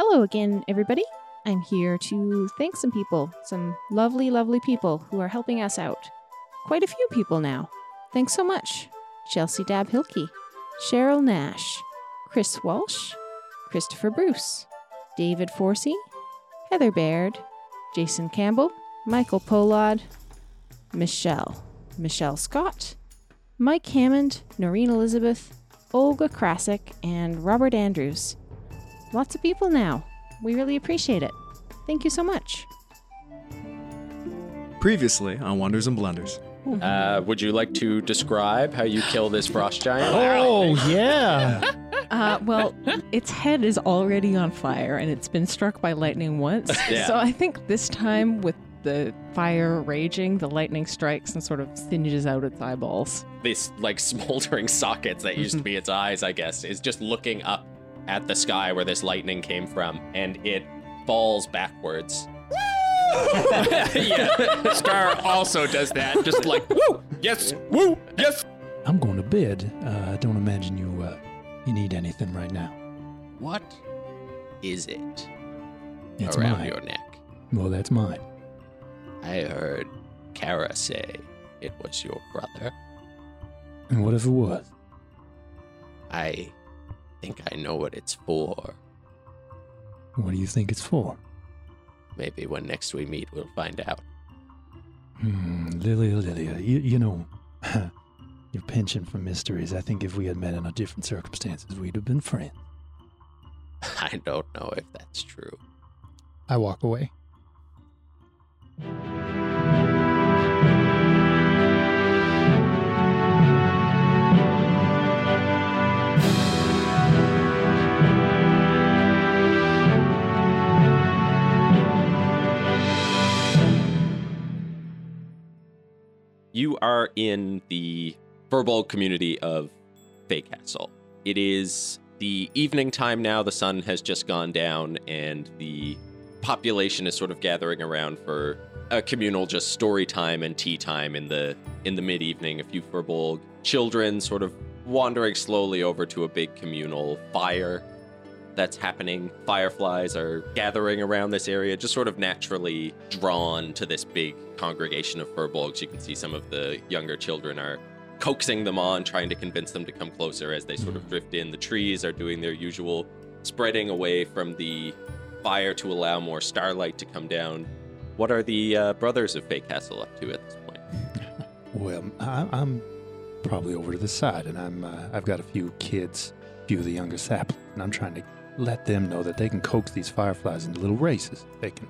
Hello again, everybody. I'm here to thank some people, some lovely, lovely people who are helping us out. Quite a few people now. Thanks so much. Chelsea Dab Hilke, Cheryl Nash, Chris Walsh, Christopher Bruce, David Forsey, Heather Baird, Jason Campbell, Michael Polad, Michelle, Michelle Scott, Mike Hammond, Noreen Elizabeth, Olga Krasik, and Robert Andrews. Lots of people now. We really appreciate it. Thank you so much. Previously on Wonders and Blunders. Uh, would you like to describe how you kill this frost giant? Oh, yeah. Uh, well, its head is already on fire and it's been struck by lightning once. Yeah. So I think this time, with the fire raging, the lightning strikes and sort of singes out its eyeballs. This like smoldering sockets that used to be its eyes, I guess, is just looking up at the sky where this lightning came from, and it falls backwards. yeah, Star also does that, just like woo, yes, woo, yes. I'm going to bed. Uh, I don't imagine you uh, you need anything right now. What is it It's around mine. your neck? Well, that's mine. I heard Kara say it was your brother. And what if it was? I think I know what it's for. What do you think it's for? Maybe when next we meet, we'll find out. Hmm, Lilia, Lilia, you, you know, your penchant for mysteries. I think if we had met under different circumstances, we'd have been friends. I don't know if that's true. I walk away. You are in the Furbolg community of Fay Castle. It is the evening time now. The sun has just gone down, and the population is sort of gathering around for a communal just story time and tea time in the in the mid evening. A few Furbolg children sort of wandering slowly over to a big communal fire that's happening. Fireflies are gathering around this area, just sort of naturally drawn to this big congregation of furbolgs. You can see some of the younger children are coaxing them on, trying to convince them to come closer as they sort of drift in. The trees are doing their usual spreading away from the fire to allow more starlight to come down. What are the uh, brothers of Fay Castle up to at this point? Well, I, I'm probably over to the side, and I'm uh, I've got a few kids, a few of the younger saplings, and I'm trying to let them know that they can coax these fireflies into little races. They can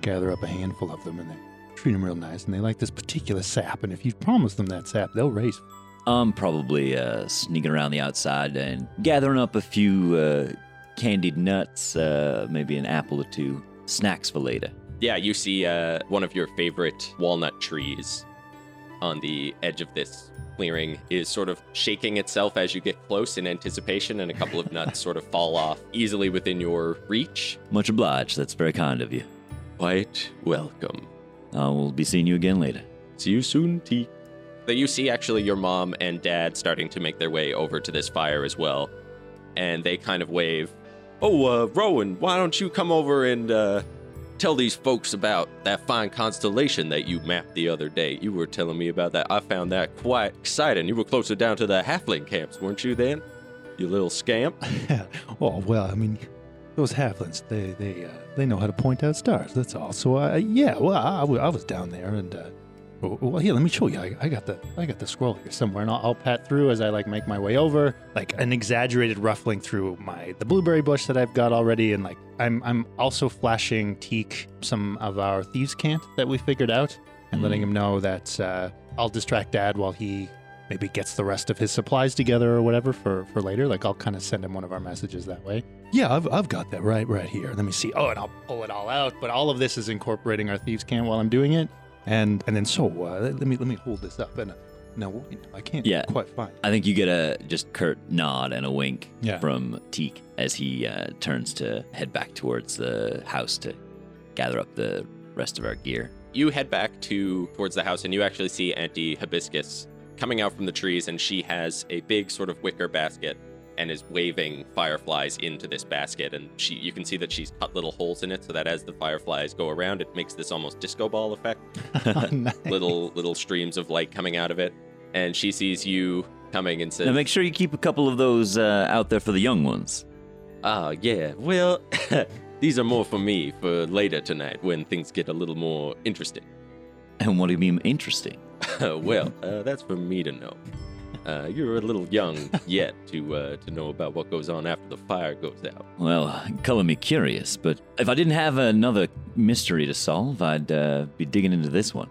gather up a handful of them, and they treat them real nice, and they like this particular sap. And if you promise them that sap, they'll race. I'm probably uh, sneaking around the outside and gathering up a few uh, candied nuts, uh, maybe an apple or two, snacks for later. Yeah, you see uh, one of your favorite walnut trees on the edge of this clearing is sort of shaking itself as you get close in anticipation, and a couple of nuts sort of fall off easily within your reach. Much obliged. That's very kind of you. Quite welcome. I will be seeing you again later. See you soon, T. That you see actually your mom and dad starting to make their way over to this fire as well, and they kind of wave. Oh, uh, Rowan, why don't you come over and uh, tell these folks about that fine constellation that you mapped the other day? You were telling me about that. I found that quite exciting. You were closer down to the halfling camps, weren't you? Then, you little scamp. oh well, I mean, those halflings, they they uh, they know how to point out stars. That's all. So uh, yeah, well, I, I was down there, and uh, well, here, let me show you. I, I got the I got the scroll here somewhere, and I'll, I'll pat through as I like make my way over, like an exaggerated ruffling through my the blueberry bush that I've got already, and like I'm I'm also flashing Teak some of our thieves' cant that we figured out, and letting him know that uh, I'll distract Dad while he maybe gets the rest of his supplies together or whatever for for later. Like I'll kind of send him one of our messages that way. Yeah, I've, I've got that right right here. Let me see. Oh, and I'll pull it all out. But all of this is incorporating our thieves' cant while I'm doing it. And and then so uh, let me let me hold this up. And uh, no, I can't Yeah. quite find. I think you get a just curt nod and a wink Yeah. from Teak as he uh, turns to head back towards the house to gather up the rest of our gear. you head back to towards the house and you actually see Auntie Hibiscus coming out from the trees and she has a big sort of wicker basket and is waving fireflies into this basket. And she, you can see that she's cut little holes in it so that as the fireflies go around, it makes this almost disco ball effect. Nice. little little streams of light coming out of it. And she sees you coming and says, Now make sure you keep a couple of those uh, out there for the young ones. Ah, yeah. Well, these are more for me for later tonight when things get a little more interesting. And what do you mean interesting? well, uh, that's for me to know. Uh, you're a little young yet to uh, to know about what goes on after the fire goes out. Well, color me curious, but if I didn't have another mystery to solve, I'd uh, be digging into this one.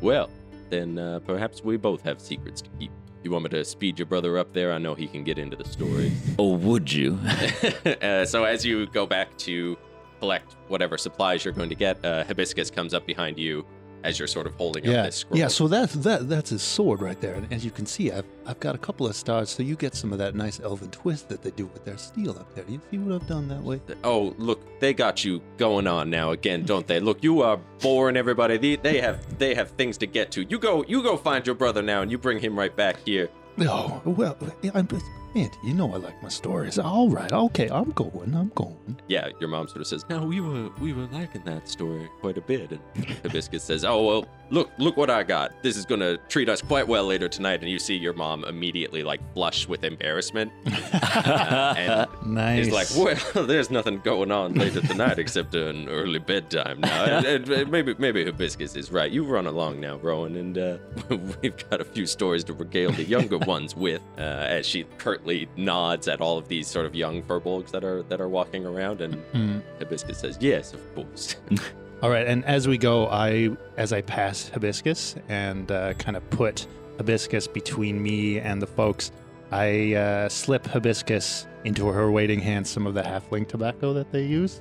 Well, then uh, perhaps we both have secrets to keep. You want me to speed your brother up there? I know he can get into the story. oh, would you? uh, so as you go back to collect whatever supplies you're going to get, uh, Hibiscus comes up behind you as you're sort of holding up Yeah, this scroll. yeah. So that's that that's his sword right there, and as you can see, I've I've got a couple of stars, so you get some of that nice elven twist that they do with their steel up there. You see what I've done that way? Oh, look, they got you going on now again, don't they? Look, you are boring everybody. They, they have they have things to get to. You go you go find your brother now and you bring him right back here. Oh well, I'm, Andy, you know I like my stories. All right, okay, I'm going, I'm going. Yeah, your mom sort of says, "No, we were we were liking that story quite a bit." And Hibiscus says, "Oh well, look look what I got. This is gonna treat us quite well later tonight." And you see your mom immediately like flush with embarrassment, uh, and Nice. He's like, well, there's nothing going on later tonight except an early bedtime now. And- and- and maybe maybe Hibiscus is right. You run along now, Rowan, and uh, we've got a few stories to regale the younger ones with. Uh, as she curtly nods at all of these sort of young furbolgs that are that are walking around, and Hmm. Hibiscus says, "Yes, of course." All right, and as we go, I as I pass hibiscus and uh, kind of put hibiscus between me and the folks, I uh, slip hibiscus into her waiting hand some of the halfling tobacco that they use,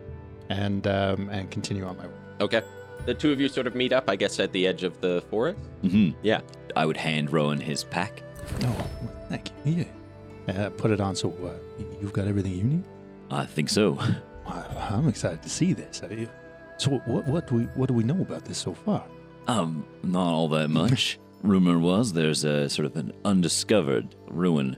and um, and continue on my way. okay. The two of you sort of meet up, I guess, at the edge of the forest. hmm Yeah. I would hand Rowan his pack. Oh, thank you. Yeah, uh, put it on. So uh, you've got everything you need. I think so. I, I'm excited to see this. So what what do we what do we know about this so far? Um, not all that much. Rumor was there's a sort of an undiscovered ruin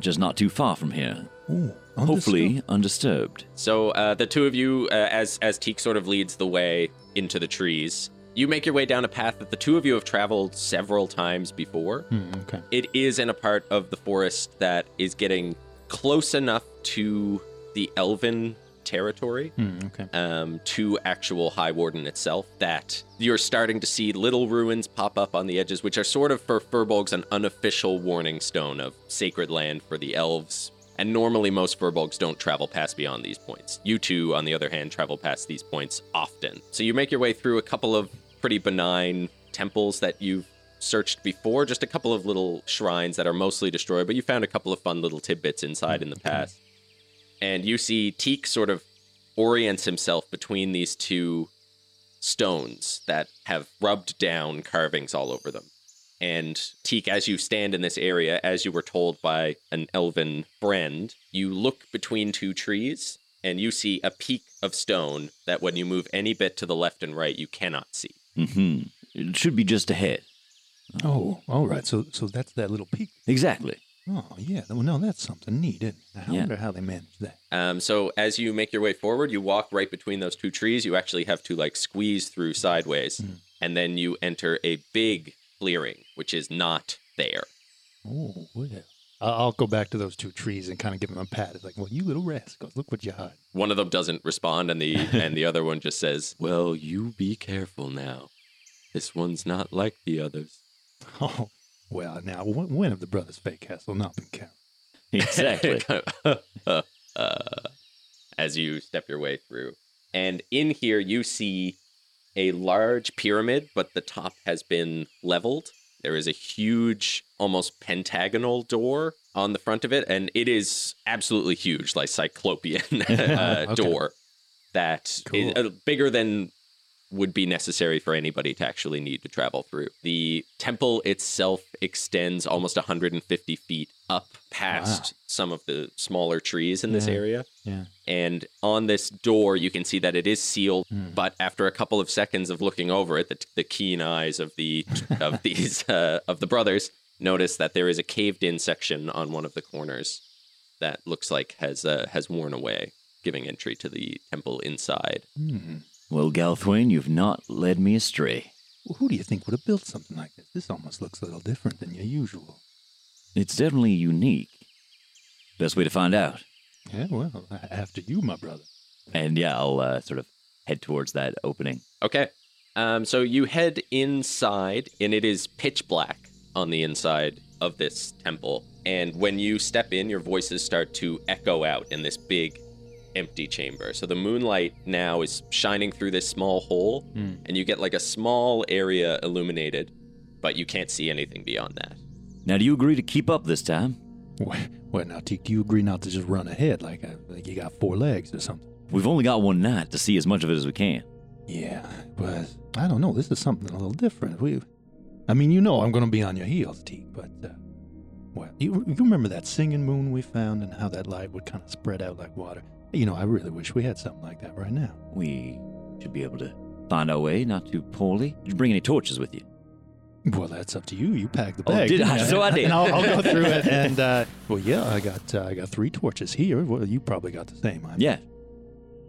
just not too far from here. Ooh, Hopefully undisturbed. So uh, the two of you, uh, as as Teak sort of leads the way into the trees, you make your way down a path that the two of you have traveled several times before. Hmm, okay. It is in a part of the forest that is getting close enough to the elven territory Hmm, okay. um, to actual High Warden itself that you're starting to see little ruins pop up on the edges, which are sort of for Furbolgs an unofficial warning stone of sacred land for the elves. And normally, most Furbolgs don't travel past beyond these points. You two, on the other hand, travel past these points often. So you make your way through a couple of pretty benign temples that you've searched before, just a couple of little shrines that are mostly destroyed, but you found a couple of fun little tidbits inside in the mm-hmm. past. And you see Teak sort of orients himself between these two stones that have rubbed down carvings all over them. And Teak, as you stand in this area, as you were told by an elven friend, you look between two trees and you see a peak of stone that when you move any bit to the left and right, you cannot see. Hmm It should be just ahead. Oh, all right. So so that's that little peak. Exactly. Oh yeah. Well, no, that's something neat. Isn't it? I Yeah. wonder how they managed that. Um, so as you make your way forward, you walk right between those two trees. You actually have to like squeeze through sideways, and then you enter a big clearing, which is not there. Oh well. I'll go back to those two trees and kind of give them a pat. It's like, well, you little rascals, look what you hide. One of them doesn't respond, and the and the other one just says, "Well, you be careful now. This one's not like the others." Oh, well, now when, when have the brothers Fay Castle not been counted? Exactly. uh, as you step your way through. And in here, you see a large pyramid, but the top has been leveled. There is a huge, almost pentagonal door on the front of it, and it is absolutely huge, like cyclopean uh, Okay. door that is Cool. uh, bigger than would be necessary for anybody to actually need to travel through. The temple itself extends almost 150 feet up past Wow. some of the smaller trees in this area. Yeah. And on this door, you can see that it is sealed. Hmm. But after a couple of seconds of looking over it, the, the keen eyes of the of these uh, of the brothers notice that there is a caved-in section on one of the corners, that looks like has uh, has worn away, giving entry to the temple inside. Hmm. Well, Galthwain, you've not led me astray. Well, who do you think would have built something like this? This almost looks a little different than your usual. It's definitely unique. Best way to find out. Yeah, well, after you, my brother. And yeah, I'll uh, sort of head towards that opening. Okay. Um, so you head inside, and it is pitch black on the inside of this temple. And when you step in, your voices start to echo out in this big, empty chamber. So the moonlight now is shining through this small hole, and you get like a small area illuminated, but you can't see anything beyond that. Now, do you agree to keep up this time? Well, well now, Teak, do you agree not to just run ahead like, uh like you got four legs or something? We've only got one night to see as much of it as we can. Yeah, but I don't know. This is something a little different. We, I mean, you know, I'm going to be on your heels, Teak, but uh, well, you, you remember that singing moon we found and how that light would kind of spread out like water? You know, I really wish we had something like that right now. We should be able to find our way not too poorly. Did you bring any torches with you? Well, that's up to you. You packed the Oh, bag. did didn't I? you? So I did. And I'll, I'll go through it. And uh, well, yeah, I got uh, I got three torches here. Well, you probably got the same. I Yeah.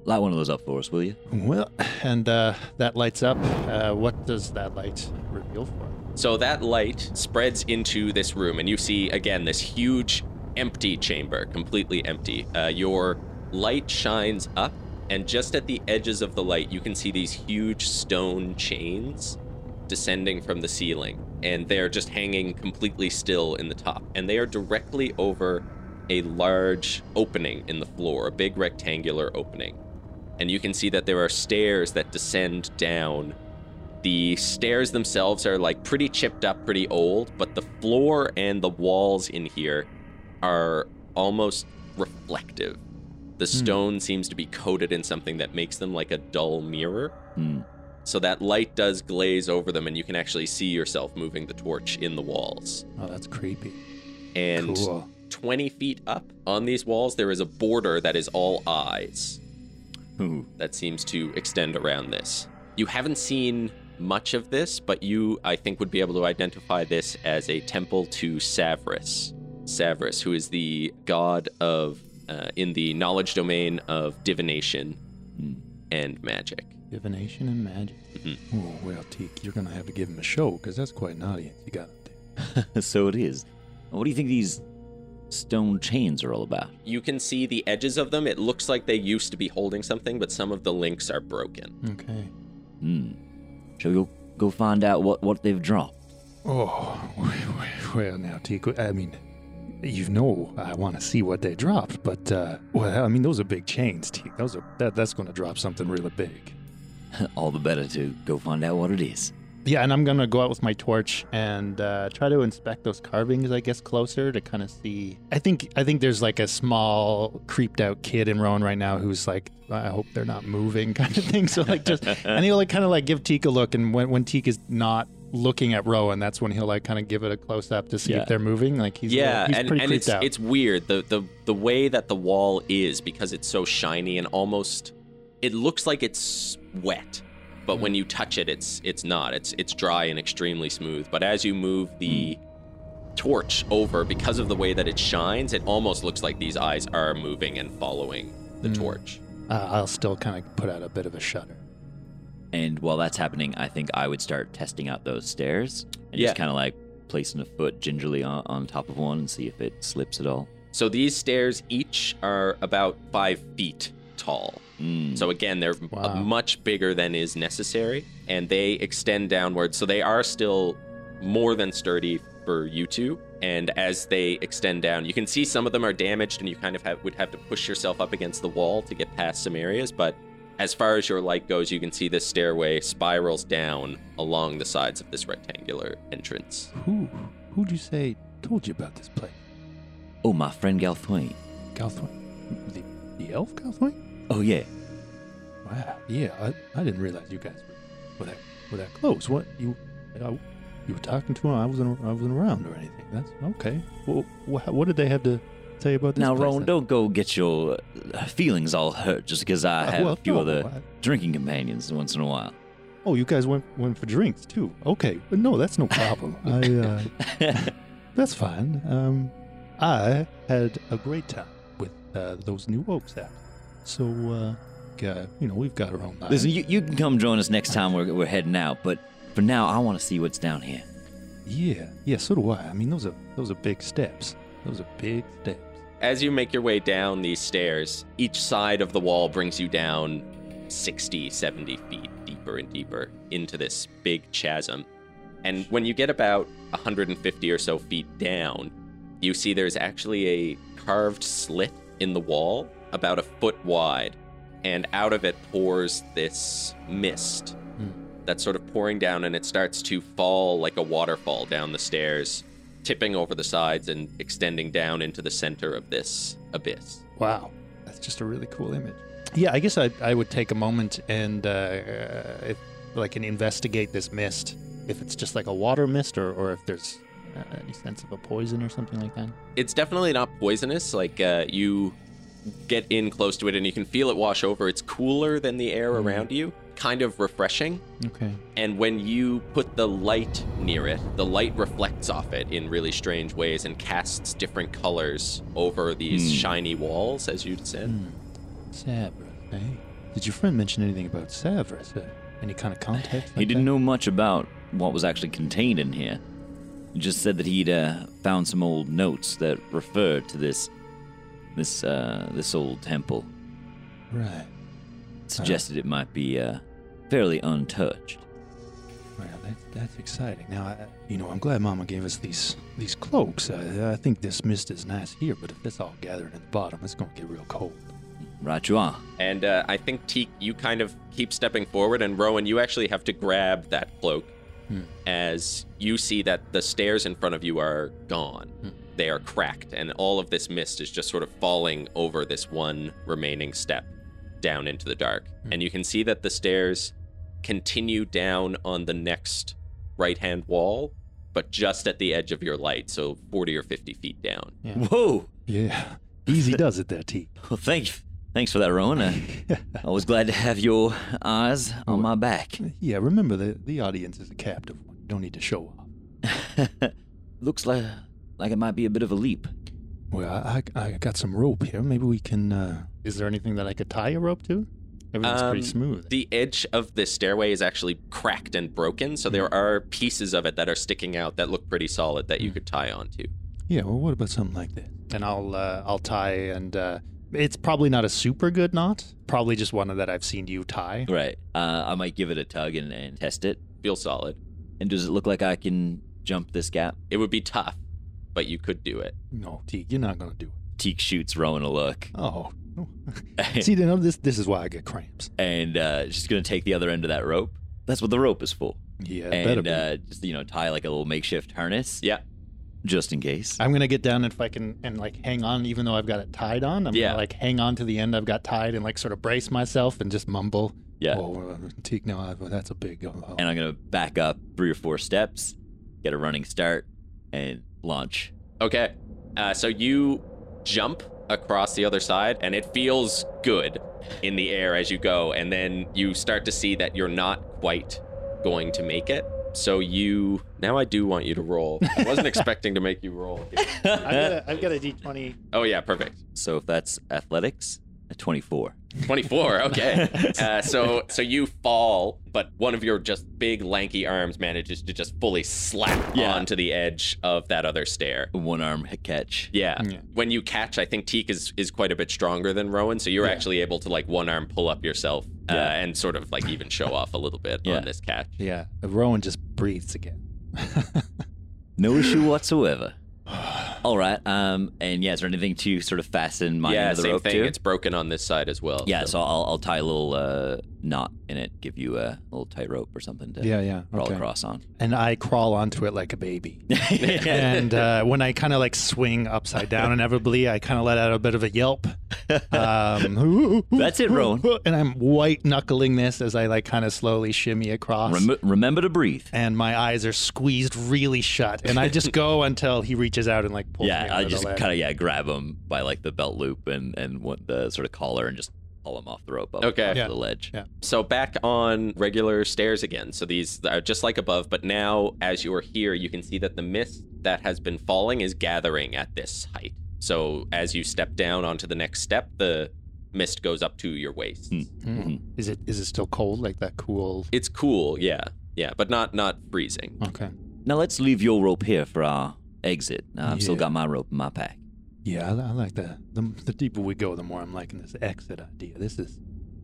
Light one of those up for us, will you? Well, and uh, that lights up. Uh, what does that light reveal for? So that light spreads into this room, and you see again this huge empty chamber, completely empty. Uh, your light shines up, and just at the edges of the light, you can see these huge stone chains descending from the ceiling, and they're just hanging completely still in the top. And they are directly over a large opening in the floor, a big rectangular opening. And you can see that there are stairs that descend down the stairs themselves are like pretty chipped up, pretty old, but the floor and the walls in here are almost reflective. The stone seems to be coated in something that makes them like a dull mirror. Hmm. So that light does glaze over them, and you can actually see yourself moving the torch in the walls. Oh, that's creepy. And Cool. 20 feet up on these walls, there is a border that is all eyes Ooh. that seems to extend around this. You haven't seen much of this, but you, I think, would be able to identify this as a temple to Savras. Savras, who is the god of, uh, in the knowledge domain of divination and magic. Divination and magic. Mhm. Oh, well, Teak, you're going to have to give him a show because that's quite an audience you got up there. so it is. What do you think these stone chains are all about? You can see the edges of them. It looks like they used to be holding something, but some of the links are broken. Okay. Hmm. Shall we go, go find out what, what they've dropped? Oh, well, now, Teak, I mean, you know I want to see what they dropped, but, uh, well, I mean, those are big chains, Teak. Those are, that, that's going to drop something really big. all the better to go find out what it is. Yeah, and I'm gonna go out with my torch and uh, try to inspect those carvings, I guess, closer to kind of see. I think I think there's like a small creeped out kid in Rowan right now who's like, I hope they're not moving, kind of thing. So like just and he'll like kind of like give Teak a look, and when when Teak is not looking at Rowan, that's when he'll like kind of give it a close up to see Yeah. if they're moving. Like he's yeah, little- he's and, pretty and creeped it's out. it's weird the the the way that the wall is because it's so shiny and almost it looks like it's wet, but when you touch it, it's it's not. It's it's dry and extremely smooth. But as you move the torch over, because of the way that it shines, it almost looks like these eyes are moving and following the Mm. torch. uh, I'll still kind of put out a bit of a shudder. And while that's happening, I think I would start testing out those stairs and Yeah. just kind of like placing a foot gingerly on, on top of one and see if it slips at all. So these stairs each are about five feet tall. Mm. So again, they're Wow. much bigger than is necessary, and they extend downward. So they are still more than sturdy for you two. And as they extend down, you can see some of them are damaged, and you kind of have, would have to push yourself up against the wall to get past some areas. But as far as your light goes, you can see this stairway spirals down along the sides of this rectangular entrance. Who who'd you say told you about this place? oh, my friend Galthwain. Galthwain, the, the elf Galthwain? Oh, yeah. Wow. Yeah, I, I didn't realize you guys were, were that were that close. What you uh, you were talking to him? I wasn't I wasn't around or anything. That's okay. Well, wha- what did they have to say about this? Now, place, Rowan, then? don't go get your uh, feelings all hurt just because I Uh, have well, a few no, other I- drinking companions once in a while. oh, you guys went went for drinks too. Okay, but no, that's no problem. I uh, that's fine. Um, I had a great time. uh, those new oak saps. So, uh, uh, you know, we've got our own lives. Listen, you, you can come join us next time we're, we're heading out, but for now, I want to see what's down here. Yeah, yeah, so do I. I mean, those are those are big steps. Those are big steps. As you make your way down these stairs, each side of the wall brings you down 60, 70 feet deeper and deeper into this big chasm. And when you get about 150 or so feet down, you see there's actually a carved slit in the wall about a foot wide. And out of it pours this mist hmm. that's sort of pouring down, and it starts to fall like a waterfall down the stairs, tipping over the sides and extending down into the center of this abyss. Wow, that's just a really cool image. Yeah, I guess I, I would take a moment and uh, uh, if like and investigate this mist. If it's just like a water mist, or, or if there's uh, any sense of a poison or something like that. It's definitely not poisonous. Like uh, you get in close to it and you can feel it wash over. It's cooler than the air around you, kind of refreshing. Okay. And when you put the light near it, the light reflects off it in really strange ways and casts different colors over these Hmm. shiny walls, as you'd said. Savras, eh? Did your friend mention anything about Savras? Uh, any kind of context? He didn't know much about what was actually contained in here. He just said that he'd uh, found some old notes that referred to this, this, uh, this old temple. Right. Suggested it might be uh, fairly untouched. Well, that's that's exciting. Now, I, you know, I'm glad Mama gave us these these cloaks. Uh, I think this mist is nice here, but if it's all gathered at the bottom, it's gonna get real cold. Right, you are. And uh, I think Teak, you kind of keep stepping forward, and Rowan, you actually have to grab that cloak as you see that the stairs in front of you are gone. They are cracked, and all of this mist is just sort of falling over this one remaining step down into the dark. And you can see that the stairs continue down on the next right hand wall, but just at the edge of your light, so 40 or 50 feet down. Whoa! Yeah, easy does it there, T. Well, thank you. Thanks for that, Rowan. Uh, I was glad to have your eyes on my back. Yeah, remember the the audience is a captive one. You don't need to show off. Looks like like it might be a bit of a leap. Well, I I I got some rope here. Maybe we can. uh Is there anything that I could tie a rope to? Everything's Um, pretty smooth. The edge of the stairway is actually cracked and broken, so there are pieces of it that are sticking out that look pretty solid that you could tie onto. Yeah, well, what about something like this? And I'll uh, I'll tie, and uh, it's probably not a super good knot. Probably just one that I've seen you tie. Right. Uh, I might give it a tug and, and test it. Feels solid. And does it look like I can jump this gap? It would be tough, but you could do it. No, T, you're not gonna do it. Teak shoots Rowan a look. Oh, see, you know, this this is why I get cramps. and uh, she's gonna take the other end of that rope. That's what the rope is for. Yeah, it better and be. uh, just you know tie like a little makeshift harness, Yeah. just in case. I'm gonna get down and if I can and like hang on, even though I've got it tied on. I'm Yeah. gonna like hang on to the end I've got tied and like sort of brace myself and just mumble. Yeah. Oh, uh, Teak, no, I, that's a big. Uh, uh, And I'm gonna back up three or four steps, get a running start, and launch. Okay. Uh, so you jump across the other side, and it feels good in the air as you go. And then you start to see that you're not quite going to make it. So you now I do want you to roll. I wasn't expecting to make you roll. I've got a, I've got a D20. Oh yeah, perfect. So if that's athletics, a 24. 24 okay uh, so so you fall but one of your just big lanky arms manages to just fully slap Yeah. onto the edge of that other stair One arm catch. yeah. Yeah. when you catch i think teak is is quite a bit stronger than rowan so you're Yeah. actually able to like one arm pull up yourself uh, Yeah. and sort of like even show off a little bit Yeah. on this catch Yeah, Rowan just breathes again. No issue whatsoever. All right. Um. And yeah, is there anything to sort of fasten my yeah end of the same rope thing to? it's broken on this side as well yeah. So I'll I'll tie a little uh, knot in it, give you a little tight rope or something to yeah, yeah. crawl Okay. across on. And I crawl onto it like a baby. and uh, when I kind of like swing upside down inevitably, I kind of let out a bit of a yelp. Um, That's it, Rowan. And I'm white knuckling this as I like kind of slowly shimmy across. Rem- remember to breathe. and my eyes are squeezed really shut, and I just go until he reaches out and like pulls me Yeah, I just kind of yeah grab him by like the belt loop and and what the sort of collar and just pull him off the rope up Okay. onto Yeah. the ledge. Yeah. So back on regular stairs again. So these are just like above, but now as you are here, you can see that the mist that has been falling is gathering at this height. So as you step down onto the next step, the mist goes up to your waist. Hmm. Mm. Is it is it still cold like that cool? It's cool, yeah, yeah, but not not freezing. Okay. Now let's leave your rope here for our exit. Uh, I've still got my rope in my pack. Yeah, I, I like that. the the deeper we go, the more I'm liking this exit idea. This is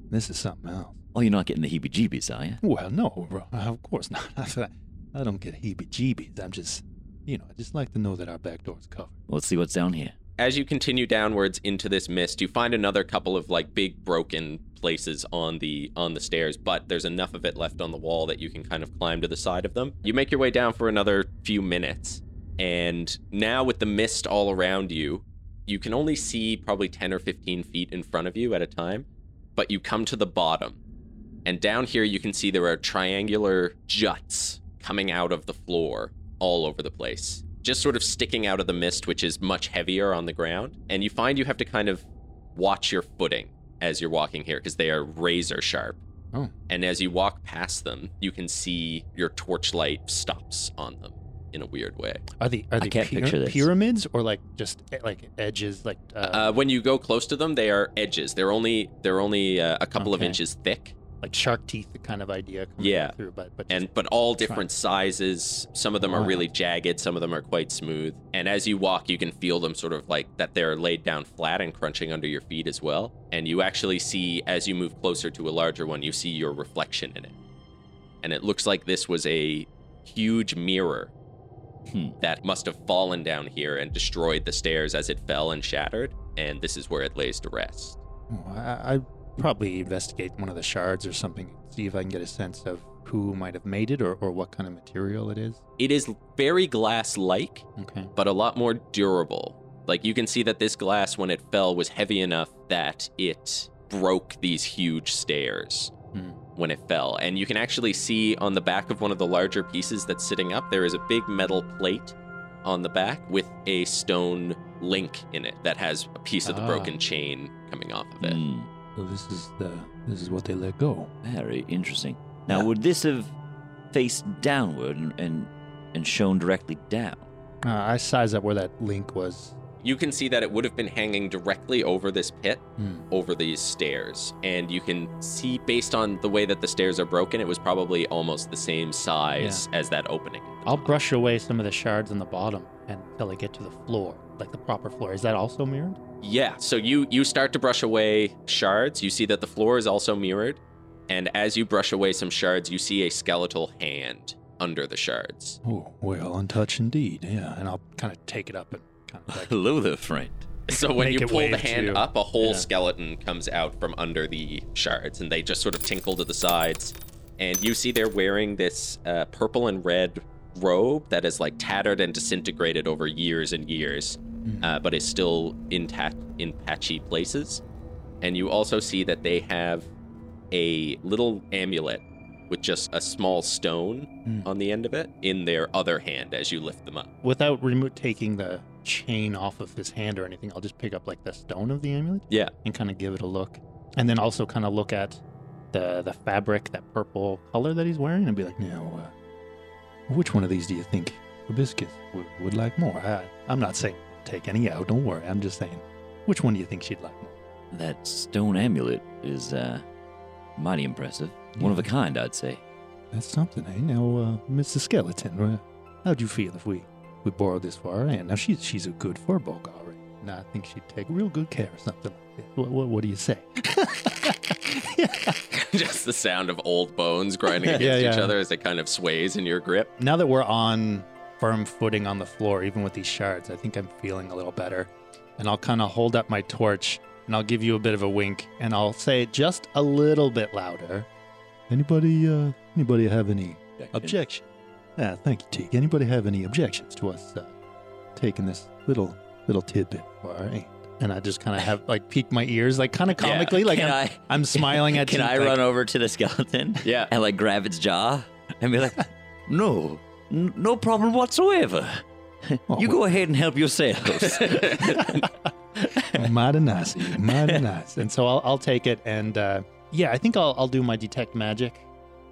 this is something else. Oh, you're not getting the heebie-jeebies, are you? Well, no, bro, of course not. I don't get heebie-jeebies. I'm just, you know, I just like to know that our back door's covered. Let's see what's down here. As you continue downwards into this mist, you find another couple of like big broken places on the on the stairs, but there's enough of it left on the wall that you can kind of climb to the side of them. You make your way down for another few minutes, and now with the mist all around you, you can only see probably 10 or 15 feet in front of you at a time, but you come to the bottom. And down here you can see there are triangular juts coming out of the floor all over the place. Just sort of sticking out of the mist, which is much heavier on the ground. And you find you have to kind of watch your footing as you're walking here because they are razor sharp. Oh. And as you walk past them, you can see your torchlight stops on them in a weird way. Are they are I they can't pyra- picture this. pyramids or like just eh, like edges, like uh, Uh, when you go close to them, they are edges. They're only they're only uh, a couple of inches thick, like shark teeth kind of idea? Coming Yeah. through, but but and but all different sizes. Some of them are Wow. really jagged. Some of them are quite smooth. And as you walk, you can feel them sort of like that they're laid down flat and crunching under your feet as well. And you actually see as you move closer to a larger one, you see your reflection in it. And it looks like this was a huge mirror Hmm. that must have fallen down here and destroyed the stairs as it fell and shattered. And this is where it lays to rest. Oh, I, I'd probably investigate one of the shards or something, see if I can get a sense of who might have made it or, or what kind of material it is. It is very glass like, Okay. but a lot more durable. Like you can see that this glass, when it fell, was heavy enough that it broke these huge stairs Hmm. When it fell. And you can actually see on the back of one of the larger pieces that's sitting up, there is a big metal plate on the back with a stone link in it that has a piece of the Ah. broken chain coming off of it. Hmm. So this is the this is what they let go. Very interesting. Now, Yeah. would this have faced downward and and, and shown directly down? Uh, I size up where that link was. You can see that it would have been hanging directly over this pit Hmm. over these stairs. And you can see, based on the way that the stairs are broken, it was probably almost the same size as that opening. I'll brush away some of the shards on the bottom until I get to the floor, like the proper floor. Is that also mirrored? Yeah, so you you start to brush away shards. You see that the floor is also mirrored, and as you brush away some shards, you see a skeletal hand under the shards. Oh, well, untouched indeed. Yeah, and I'll kind of take it up and kind of like Hello there, friend. So when Make you pull the hand up, a whole Yeah. skeleton comes out from under the shards, and they just sort of tinkle to the sides. And you see they're wearing this uh, purple and red robe that is like tattered and disintegrated over years and years, Hmm. uh, but is still intact in patchy places. And you also see that they have a little amulet with just a small stone Hmm. on the end of it in their other hand as you lift them up. without remo- taking the chain off of his hand or anything, I'll just pick up like the stone of the amulet Yeah. and kind of give it a look, and then also kind of look at the the fabric, that purple color that he's wearing, and be like, now, uh, which one of these do you think Hibiscus would, would like more? I, I'm not saying take any out. Don't worry. I'm just saying, which one do you think she'd like more? That stone amulet is uh, mighty impressive. One of a kind, I'd say. That's something, eh? Now, uh, Mr. Skeleton, uh, how'd you feel if we we borrowed this for her and Now she's she's a good furbolg already, Now I think she'd take real good care of something like this. What what, what do you say? just the sound of old bones grinding against Yeah, each other as it kind of sways in your grip. now that we're on firm footing on the floor, even with these shards, I think I'm feeling a little better. And I'll kind of hold up my torch and I'll give you a bit of a wink and I'll say it just a little bit louder. Anybody, uh, anybody have any objection? Yeah, thank you, Teak. Anybody have any objections to us uh, taking this little little tidbit our aunt? And I just kind of have like peek my ears, like kind of comically, like Can I'm, I- I'm smiling at. Can Teak, I like, run over to the skeleton Yeah. and like grab its jaw and be like, "No, n- no problem whatsoever. Oh, you go ahead and help yourselves." mighty nice, of you, mighty nice. And so I'll, I'll take it, and uh, yeah, I think I'll, I'll do my detect magic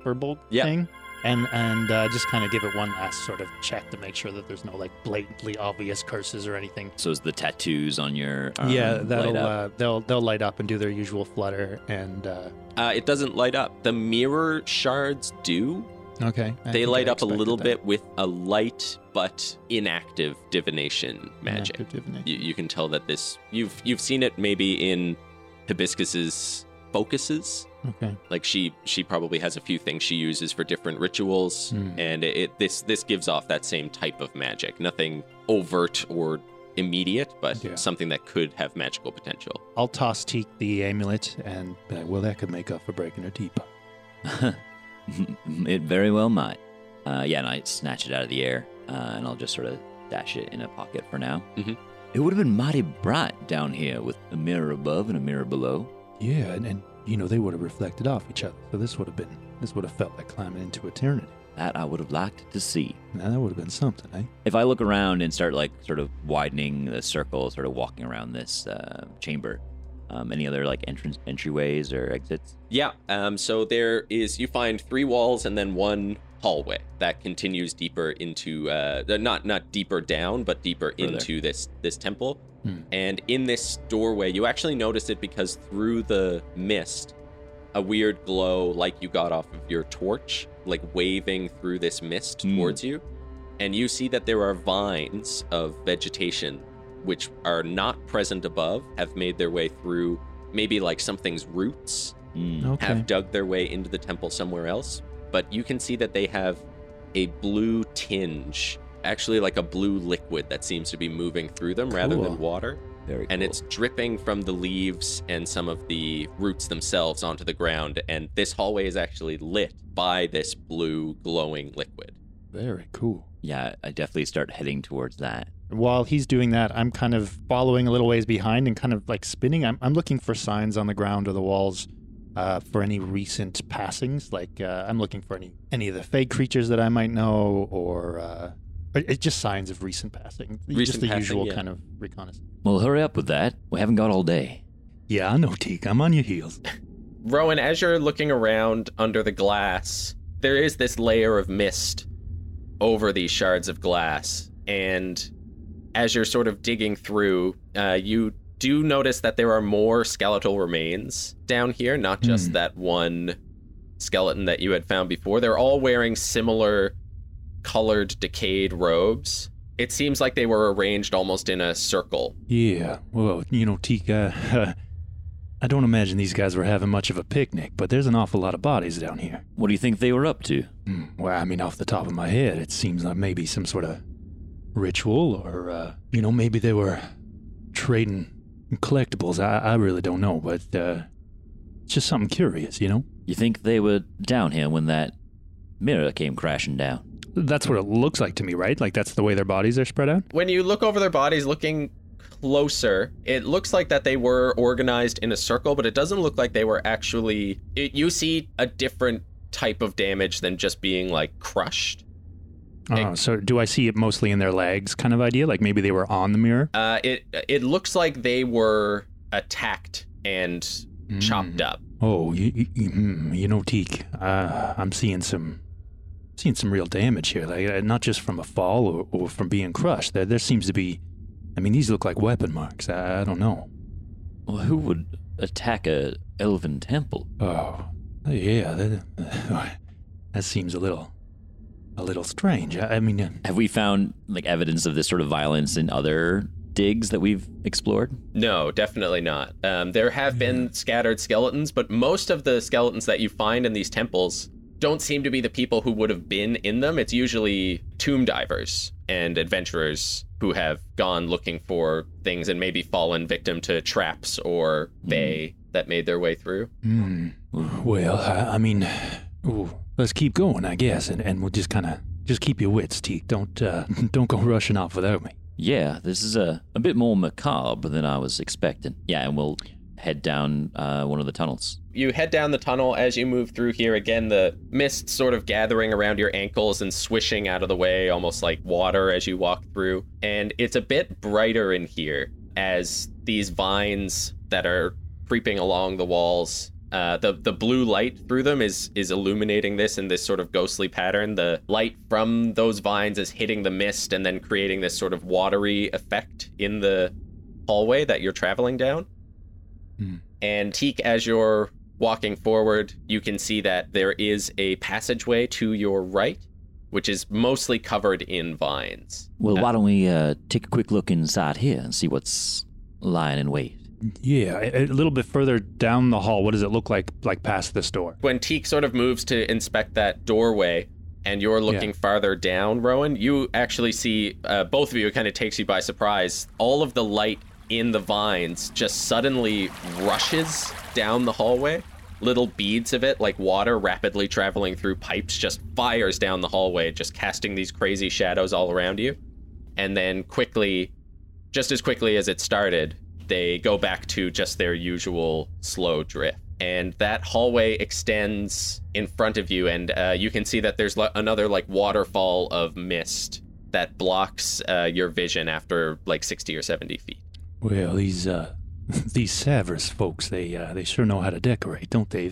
verbal Yeah. thing, and and uh, just kind of give it one last sort of check to make sure that there's no like blatantly obvious curses or anything. So is the tattoos on your arm yeah, that'll uh, they'll they'll light up and do their usual flutter and uh, Uh, it doesn't light up. The mirror shards do. okay. I they light I up a little expected bit with a light but inactive divination magic. Inactive divination. You, you can tell that this you've you've seen it maybe in Hibiscus's focuses. Okay. Like she she probably has a few things she uses for different rituals, Hmm. and it, it this this gives off that same type of magic. Nothing overt or immediate, but Yeah. something that could have magical potential. I'll toss Teak the amulet and be like, well, that could make up for breaking her teapot. it very well might. Uh, yeah, and I snatch it out of the air, uh, and I'll just sort of dash it in a pocket for now. Mhm. It would have been mighty bright down here with a mirror above and a mirror below. Yeah, and, and you know they would have reflected off each other, so this would have been this would have felt like climbing into eternity. That I would have liked to see. Now that would have been something, eh? If I look around and start like sort of widening the circle, sort of walking around this uh, chamber, um, any other like entrance entryways or exits? Yeah. Um. So there is you find three walls and then one hallway that continues deeper into uh not not deeper down but deeper Further. into this this temple. Hmm. And in this doorway, you actually notice it because through the mist, a weird glow like you got off of your torch, like waving through this mist Hmm. towards you. And you see that there are vines of vegetation which are not present above, have made their way through maybe like something's roots Mm. Okay. have dug their way into the temple somewhere else, but you can see that they have a blue tinge, actually like a blue liquid that seems to be moving through them rather Cool. than water. Very And cool. it's dripping from the leaves and some of the roots themselves onto the ground. And this hallway is actually lit by this blue glowing liquid. Very cool. yeah, I definitely start heading towards that. While he's doing that, I'm kind of following a little ways behind and kind of like spinning. I'm, I'm looking for signs on the ground or the walls uh, for any recent passings. Like uh, I'm looking for any any of the fake creatures that I might know, or uh, or it's just signs of recent passing. Recent just the passing, usual yeah. kind of reconnaissance. Well, hurry up with that. We haven't got all day. Yeah, I know, Teak. I'm on your heels. Rowan, as you're looking around under the glass, there is this layer of mist over these shards of glass. And as you're sort of digging through, uh, you do notice that there are more skeletal remains down here, not just Hmm. that one skeleton that you had found before. They're all wearing similar colored, decayed robes. It seems like they were arranged almost in a circle. Yeah, well, you know, Tika, uh, I don't imagine these guys were having much of a picnic, but there's an awful lot of bodies down here. What do you think they were up to? Hmm, Well, I mean, off the top of my head, it seems like maybe some sort of ritual, or, uh, you know, maybe they were trading collectibles. I, I really don't know, but uh, it's just something curious, you know? You think they were down here when that mirror came crashing down? That's what it looks like to me, right? Like that's the way their bodies are spread out? when you look over their bodies looking closer it looks like that they were organized in a circle but it doesn't look like they were actually it, you see a different type of damage than just being like crushed Oh, so do I see it mostly in their legs kind of idea? Like maybe they were on the mirror? uh it it looks like they were attacked and chopped Mm. up Oh, you, you, you- mm, you know, Teak, uh, I'm seeing some, seeing some real damage here. Like uh, not just from a fall or, or from being crushed. There, there seems to be. I mean, these look like weapon marks. I, I don't know. Well, who would attack a elven temple? Oh, yeah, that, that seems a little, a little strange. I, I mean, uh, Have we found like evidence of this sort of violence in other digs that we've explored? no definitely not um, there have been scattered skeletons but most of the skeletons that you find in these temples don't seem to be the people who would have been in them it's usually tomb divers and adventurers who have gone looking for things and maybe fallen victim to traps or they that made their way through hmm. Well, I, I mean, ooh, let's keep going, I guess, and, and we'll just kind of just keep your wits, Teak. Don't uh, don't go rushing off without me. Yeah, this is a, a bit more macabre than I was expecting. Yeah, and we'll head down uh, one of the tunnels. you head down the tunnel as you move through here again the mist sort of gathering around your ankles and swishing out of the way almost like water as you walk through and it's a bit brighter in here as these vines that are creeping along the walls Uh, the the blue light through them is is illuminating this in this sort of ghostly pattern. The light from those vines is hitting the mist and then creating this sort of watery effect in the hallway that you're traveling down. Hmm. And Teak, as you're walking forward, you can see that there is a passageway to your right, which is mostly covered in vines. Well, why don't we uh, take a quick look inside here and see what's lying in wait? Yeah, a, a little bit further down the hall. What does it look like? Like past this door? when Teak sort of moves to inspect that doorway and you're looking farther down, Rowan, you actually see uh, both of you, it kind of takes you by surprise. All of the light in the vines just suddenly rushes down the hallway. Little beads of it, like water rapidly traveling through pipes, just fires down the hallway, just casting these crazy shadows all around you. And then quickly, just as quickly as it started, they go back to just their usual slow drift. And that hallway extends in front of you, and uh, you can see that there's another like waterfall of mist that blocks uh, your vision after like 60 or 70 feet. Well, these uh, these Savras folks, they uh, they sure know how to decorate, don't they?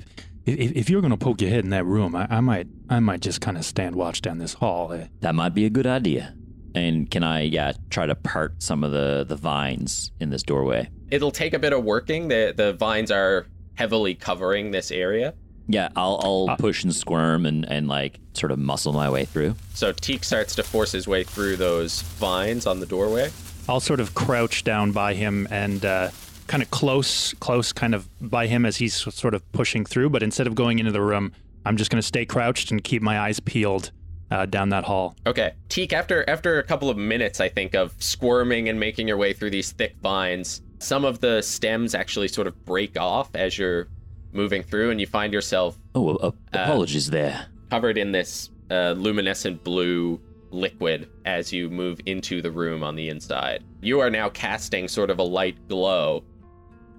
If, if, if you're gonna poke your head in that room, I, I might I might just kind of stand watch down this hall. Uh, That might be a good idea. And can I, yeah, try to part some of the, the vines in this doorway? It'll take a bit of working. The the vines are heavily covering this area. Yeah, I'll, I'll Uh, push and squirm and, and like sort of muscle my way through. So Teak starts to force his way through those vines on the doorway. I'll sort of crouch down by him and uh, kind of close close kind of by him as he's sort of pushing through. But instead of going into the room, I'm just gonna stay crouched and keep my eyes peeled uh, down that hall. Okay, Teak. After after a couple of minutes, I think of squirming and making your way through these thick vines, some of the stems actually sort of break off as you're moving through, and you find yourself Oh, uh, apologies there. covered in this uh, luminescent blue liquid as you move into the room on the inside. You are now casting sort of a light glow.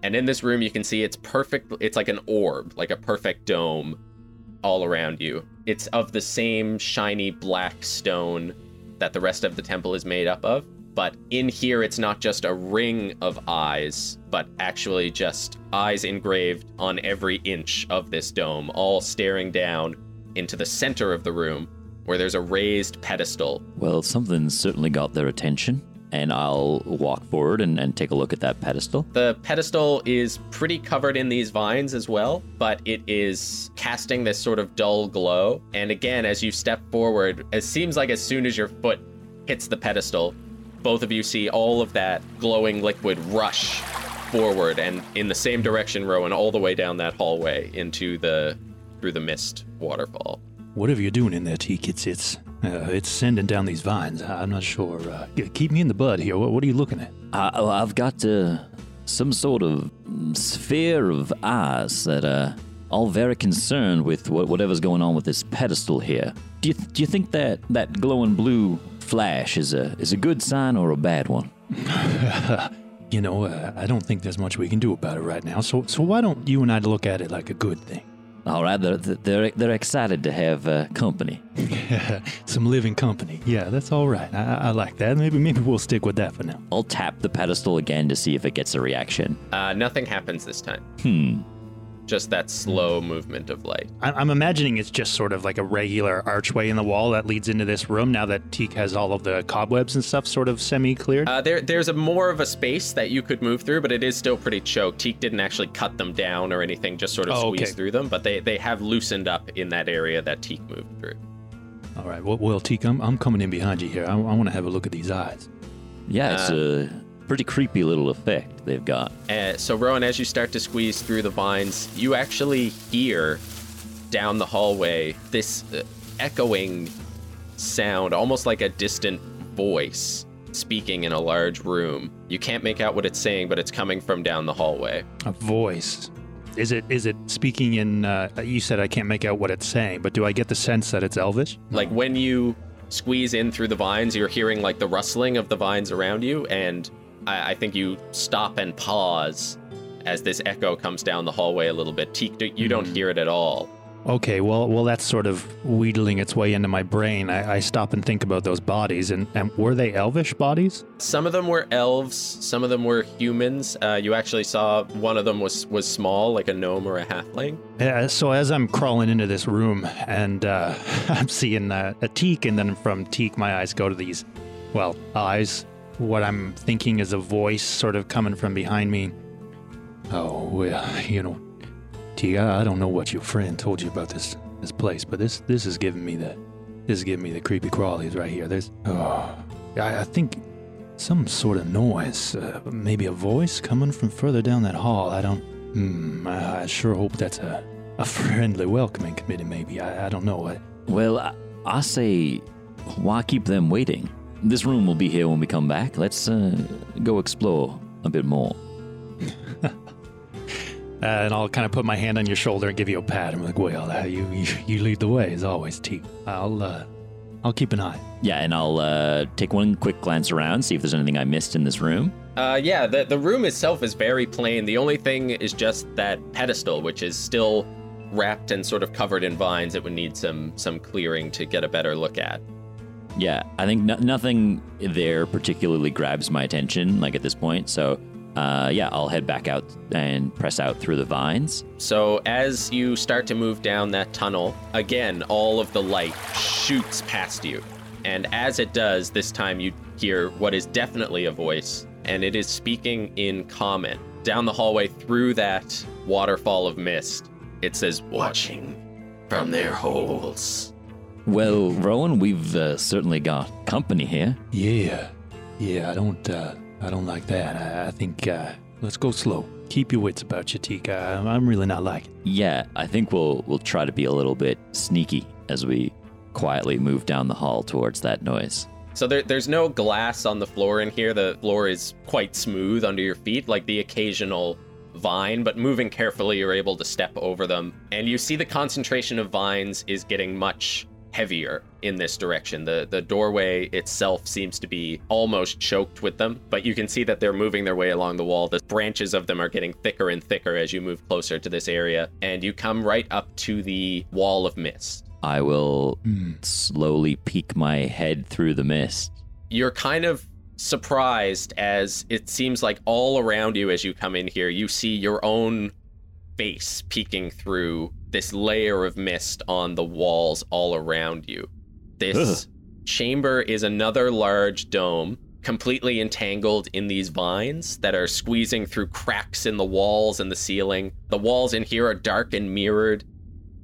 And in this room, you can see it's perfect. It's like an orb, like a perfect dome all around you. It's of the same shiny black stone that the rest of the temple is made up of. But in here, it's not just a ring of eyes, but actually just eyes engraved on every inch of this dome, all staring down into the center of the room, where there's a raised pedestal. Well, something's certainly got their attention, and I'll walk forward and, and take a look at that pedestal. The pedestal is pretty covered in these vines as well, but it is casting this sort of dull glow. And again, as you step forward, it seems like as soon as your foot hits the pedestal, both of you see all of that glowing liquid rush forward and in the same direction, Rowan, all the way down that hallway into the through the mist waterfall. Whatever you're doing in there, Teak, it's it's uh, it's sending down these vines. I'm not sure. Uh, keep me in the bud here. What, what are you looking at? I, I've got uh, some sort of sphere of eyes that are all very concerned with what, whatever's going on with this pedestal here. Do you, do you think that that glowing blue flash is a is a good sign or a bad one? You know, uh, I don't think there's much we can do about it right now. So so why don't you and I look at it like a good thing? All right, they're they're, they're excited to have uh, company. Some living company. Yeah, that's all right. I, I like that. Maybe maybe we'll stick with that for now. I'll tap the pedestal again to see if it gets a reaction. Uh, nothing happens this time. Hmm. Just that slow movement of light. I- I'm imagining it's just sort of like a regular archway in the wall that leads into this room. Now that Teak has all of the cobwebs and stuff sort of semi-cleared. Uh, there, there's a more of a space that you could move through, but it is still pretty choked. Teak didn't actually cut them down or anything, just sort of Oh, squeeze okay. through them, but they, they have loosened up in that area that Teak moved through. all right. Well, well Teak, I'm, I'm coming in behind you here. I, I want to have a look at these eyes. Yeah, it's a pretty creepy little effect they've got. Uh, so, Rowan, as you start to squeeze through the vines, you actually hear down the hallway this uh, echoing sound, almost like a distant voice speaking in a large room. You can't make out what it's saying, but it's coming from down the hallway. A voice. Is it is it speaking in? Uh, you said I can't make out what it's saying, but do I get the sense that it's Elvish? Like when you squeeze in through the vines, you're hearing like the rustling of the vines around you, and I, I think you stop and pause as this echo comes down the hallway a little bit. Teak, you don't hear it at all. Okay, well, well, that's sort of wheedling its way into my brain. I, I stop and think about those bodies, and, and were they elvish bodies? Some of them were elves, some of them were humans. Uh, you actually saw one of them was was small, like a gnome or a halfling. Yeah, so as I'm crawling into this room, and uh, I'm seeing uh, a teak, and then from teak, my eyes go to these, well, eyes. What I'm thinking is a voice sort of coming from behind me. Oh, well, you know, I, I don't know what your friend told you about this this place, but this this is giving me the this is giving me the creepy crawlies right here. There's oh, I, I think some sort of noise, uh, maybe a voice coming from further down that hall. I don't. Hmm. I, I sure hope that's a a friendly welcoming committee. Maybe I, I don't know. I, Well, I, I say, why keep them waiting? This room will be here when we come back. Let's uh, go explore a bit more. Uh, and I'll kind of put my hand on your shoulder and give you a pat. I'm like, well, uh, you, you you lead the way as always, T. I'll uh, I'll keep an eye. Yeah, and I'll uh, take one quick glance around, see if there's anything I missed in this room. Uh, yeah, the the room itself is very plain. The only thing is just that pedestal, which is still wrapped and sort of covered in vines. It would need some some clearing to get a better look at. Yeah, I think no- nothing there particularly grabs my attention, like at this point. So, uh, yeah, I'll head back out and press out through the vines. So as you start to move down that tunnel, again, all of the light shoots past you. And as it does, this time you hear what is definitely a voice, and it is speaking in common. Down the hallway through that waterfall of mist, it says, Watching from their holes. Well, Rowan, we've uh, certainly got company here. Yeah, yeah. I don't uh, I don't like that. I, I think uh, let's go slow. Keep your wits about you, Tika. I'm, I'm really not liking. it. Yeah, I think we'll we'll try to be a little bit sneaky as we quietly move down the hall towards that noise. So there, there's no glass on the floor in here. The floor is quite smooth under your feet, like the occasional vine, but moving carefully, you're able to step over them. And you see the concentration of vines is getting much heavier in this direction. The the doorway itself seems to be almost choked with them, but you can see that they're moving their way along the wall. The branches of them are getting thicker and thicker as you move closer to this area, and you come right up to the wall of mist. I will Hmm. slowly peek my head through the mist. you're kind of surprised as it seems like all around you as you come in here, you see your own face peeking through this layer of mist on the walls all around you. This chamber is another large dome, completely entangled in these vines that are squeezing through cracks in the walls and the ceiling. The walls in here are dark and mirrored,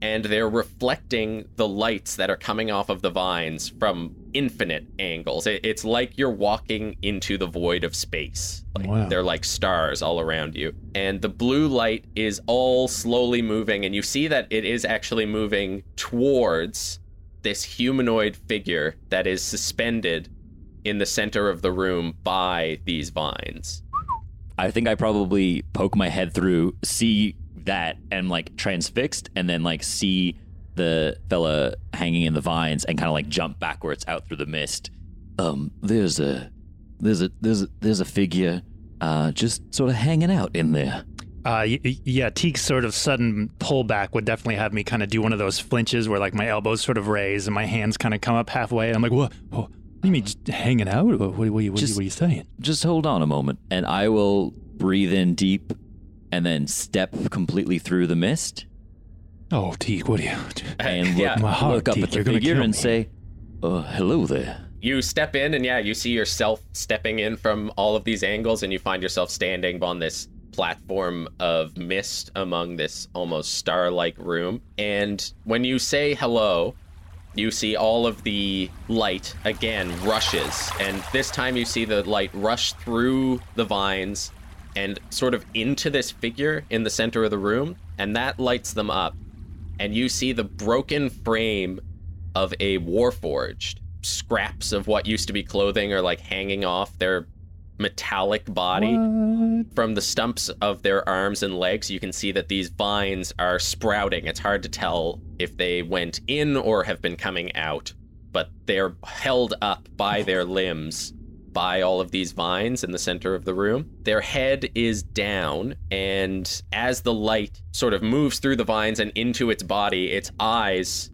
and they're reflecting the lights that are coming off of the vines from infinite angles. It- It's like you're walking into the void of space. Like Wow. they're like stars all around you. And the blue light is all slowly moving and you see that it is actually moving towards this humanoid figure that is suspended in the center of the room by these vines. I think I probably poke my head through, see that, and like transfixed, and then like see the fella hanging in the vines and kind of like jump backwards out through the mist. Um, there's a, there's a, there's a, there's a figure, uh, just sort of hanging out in there. Uh, yeah, Teak's sort of sudden pullback would definitely have me kind of do one of those flinches where like my elbows sort of raise and my hands kind of come up halfway. And I'm like, what? What do you mean just hanging out? What, what, what, what, what, Just- are you saying? Just hold on a moment, and I will breathe in deep, and then step completely through the mist, Oh, Teak, what do you? and look, Yeah. My heart, look up Teak, at the you're gonna figure kill and me. say, uh, "Hello there." You step in, and yeah, you see yourself stepping in from all of these angles, and you find yourself standing on this platform of mist among this almost star like room. And when you say hello, you see all of the light again rushes. And this time you see the light rush through the vines and sort of into this figure in the center of the room. And that lights them up. And you see the broken frame of a warforged. Scraps of what used to be clothing are like hanging off their metallic body. From the stumps of their arms and legs, you can see that these vines are sprouting. It's hard to tell if they went in or have been coming out, but they're held up by their limbs by all of these vines in the center of the room. Their head is down, and as the light sort of moves through the vines and into its body, its eyes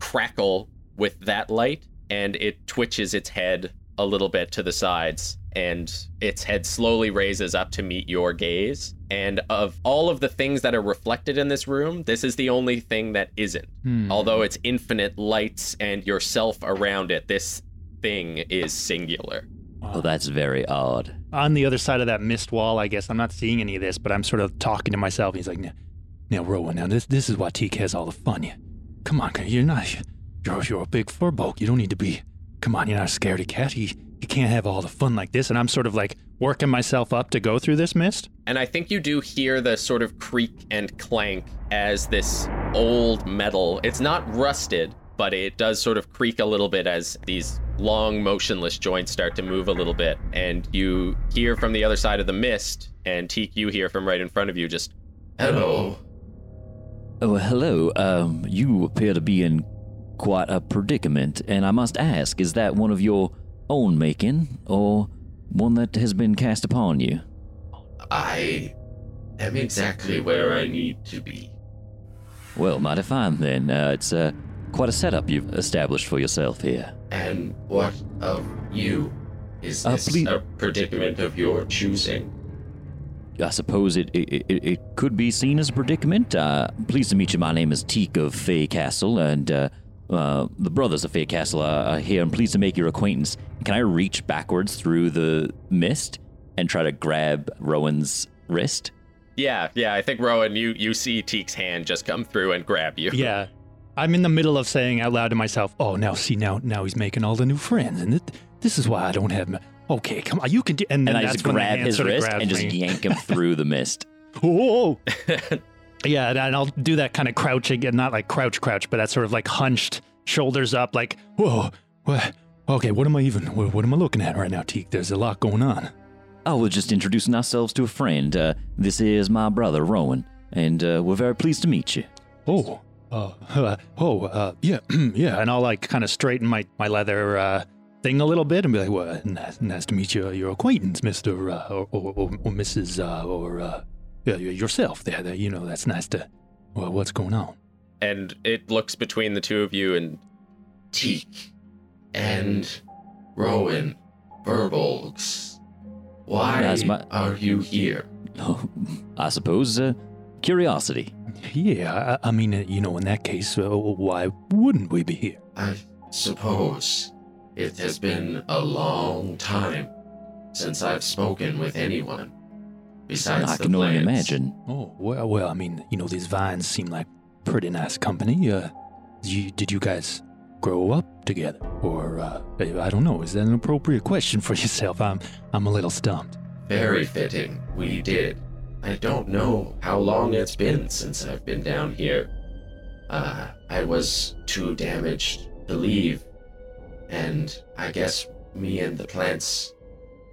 crackle with that light, and it twitches its head a little bit to the sides, and its head slowly raises up to meet your gaze. And of all of the things that are reflected in this room, this is the only thing that isn't. Hmm. Although it's infinite lights and yourself around it, this thing is singular. Oh, that's very odd. on the other side of that mist wall, I guess I'm not seeing any of this, but I'm sort of talking to myself. He's like, now, now Rowan, now this this is why Teak has all the fun. You, come on, you're not, you're, you're a big furbolg. You don't need to be, come on, you're not a scaredy cat. You, you can't have all the fun like this. And I'm sort of like working myself up to go through this mist. And I think you do hear the sort of creak and clank as this old metal, it's not rusted, but it does sort of creak a little bit as these long, motionless joints start to move a little bit. And you hear from the other side of the mist, and Teak, you hear from right in front of you just, Hello. Oh, hello. Um, you appear to be in quite a predicament, and I must ask, is that one of your own making, or one that has been cast upon you? I am exactly where I need to be. Well, mighty fine then. Uh, it's uh, quite a setup you've established for yourself here. And what of you? Is Uh, this please- a predicament of your choosing? I suppose it it, it, it could be seen as a predicament. Uh, pleased to meet you. My name is Teak of Fay Castle, and uh, uh, the brothers of Fay Castle are, are here. I'm pleased to make your acquaintance. Can I reach backwards through the mist and try to grab Rowan's wrist? Yeah, yeah, I think Rowan, you, you see Teak's hand just come through and grab you. Yeah. I'm in the middle of saying out loud to myself, "Oh, now see now now he's making all the new friends, and it, this is why I don't have." My, okay, come on, you can do. And then And I that's just grab his wrist and just me. yank him through the mist. Whoa. yeah, and and I'll do that kind of crouching and not like crouch, crouch, but that sort of like hunched, shoulders up, like, whoa, what? Okay, what am I even? What, what am I looking at right now, Teak? There's a lot going on. Oh, we're just introducing ourselves to a friend. Uh, this is my brother, Rowan, and uh, we're very pleased to meet you. Oh, uh, uh oh, uh, yeah, yeah, and I'll like kind of straighten my my leather uh, thing a little bit and be like, well, nice, nice to meet you, your acquaintance, Mister uh, or, or, or, or Mrs. Uh, or uh, yeah, yourself. There, there, you know, that's nice to. Well, what's going on? And it looks between the two of you and Teak and Rowan furbolgs. Why my- are you here? Oh, I suppose uh, curiosity. Yeah, I, I mean, uh, you know, in that case, uh, why wouldn't we be here? I suppose it has been a long time since I've spoken with anyone besides I the can only imagine. Oh, well, well, I mean, you know, these vines seem like pretty nice company. Uh, you, did you guys grow up together, or uh, I don't know? Is that an appropriate question for yourself? I'm, I'm a little stumped. Very fitting. We did. I don't know how long it's been since I've been down here. Uh, I was too damaged to leave. And I guess me and the plants,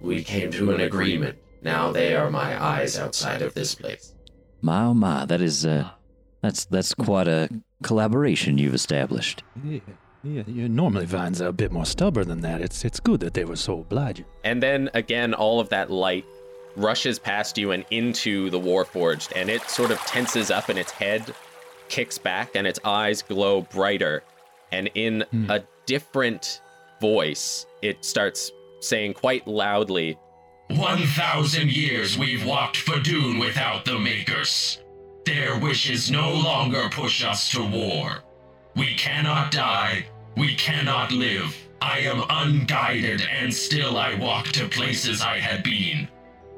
we came to an agreement. Now they are my eyes outside of this place. My oh my, that is uh, that's that's quite a collaboration you've established. Yeah, yeah. yeah normally, vines are a bit more stubborn than that. It's, it's good that they were so obliging. And then again, all of that light rushes past you and into the Warforged, and it sort of tenses up, and its head kicks back, and its eyes glow brighter. And in Hmm. a different voice, it starts saying quite loudly, One thousand years we've walked Fadoon without the Makers. Their wishes no longer push us to war. We cannot die. We cannot live. I am unguided, and still I walk to places I had been.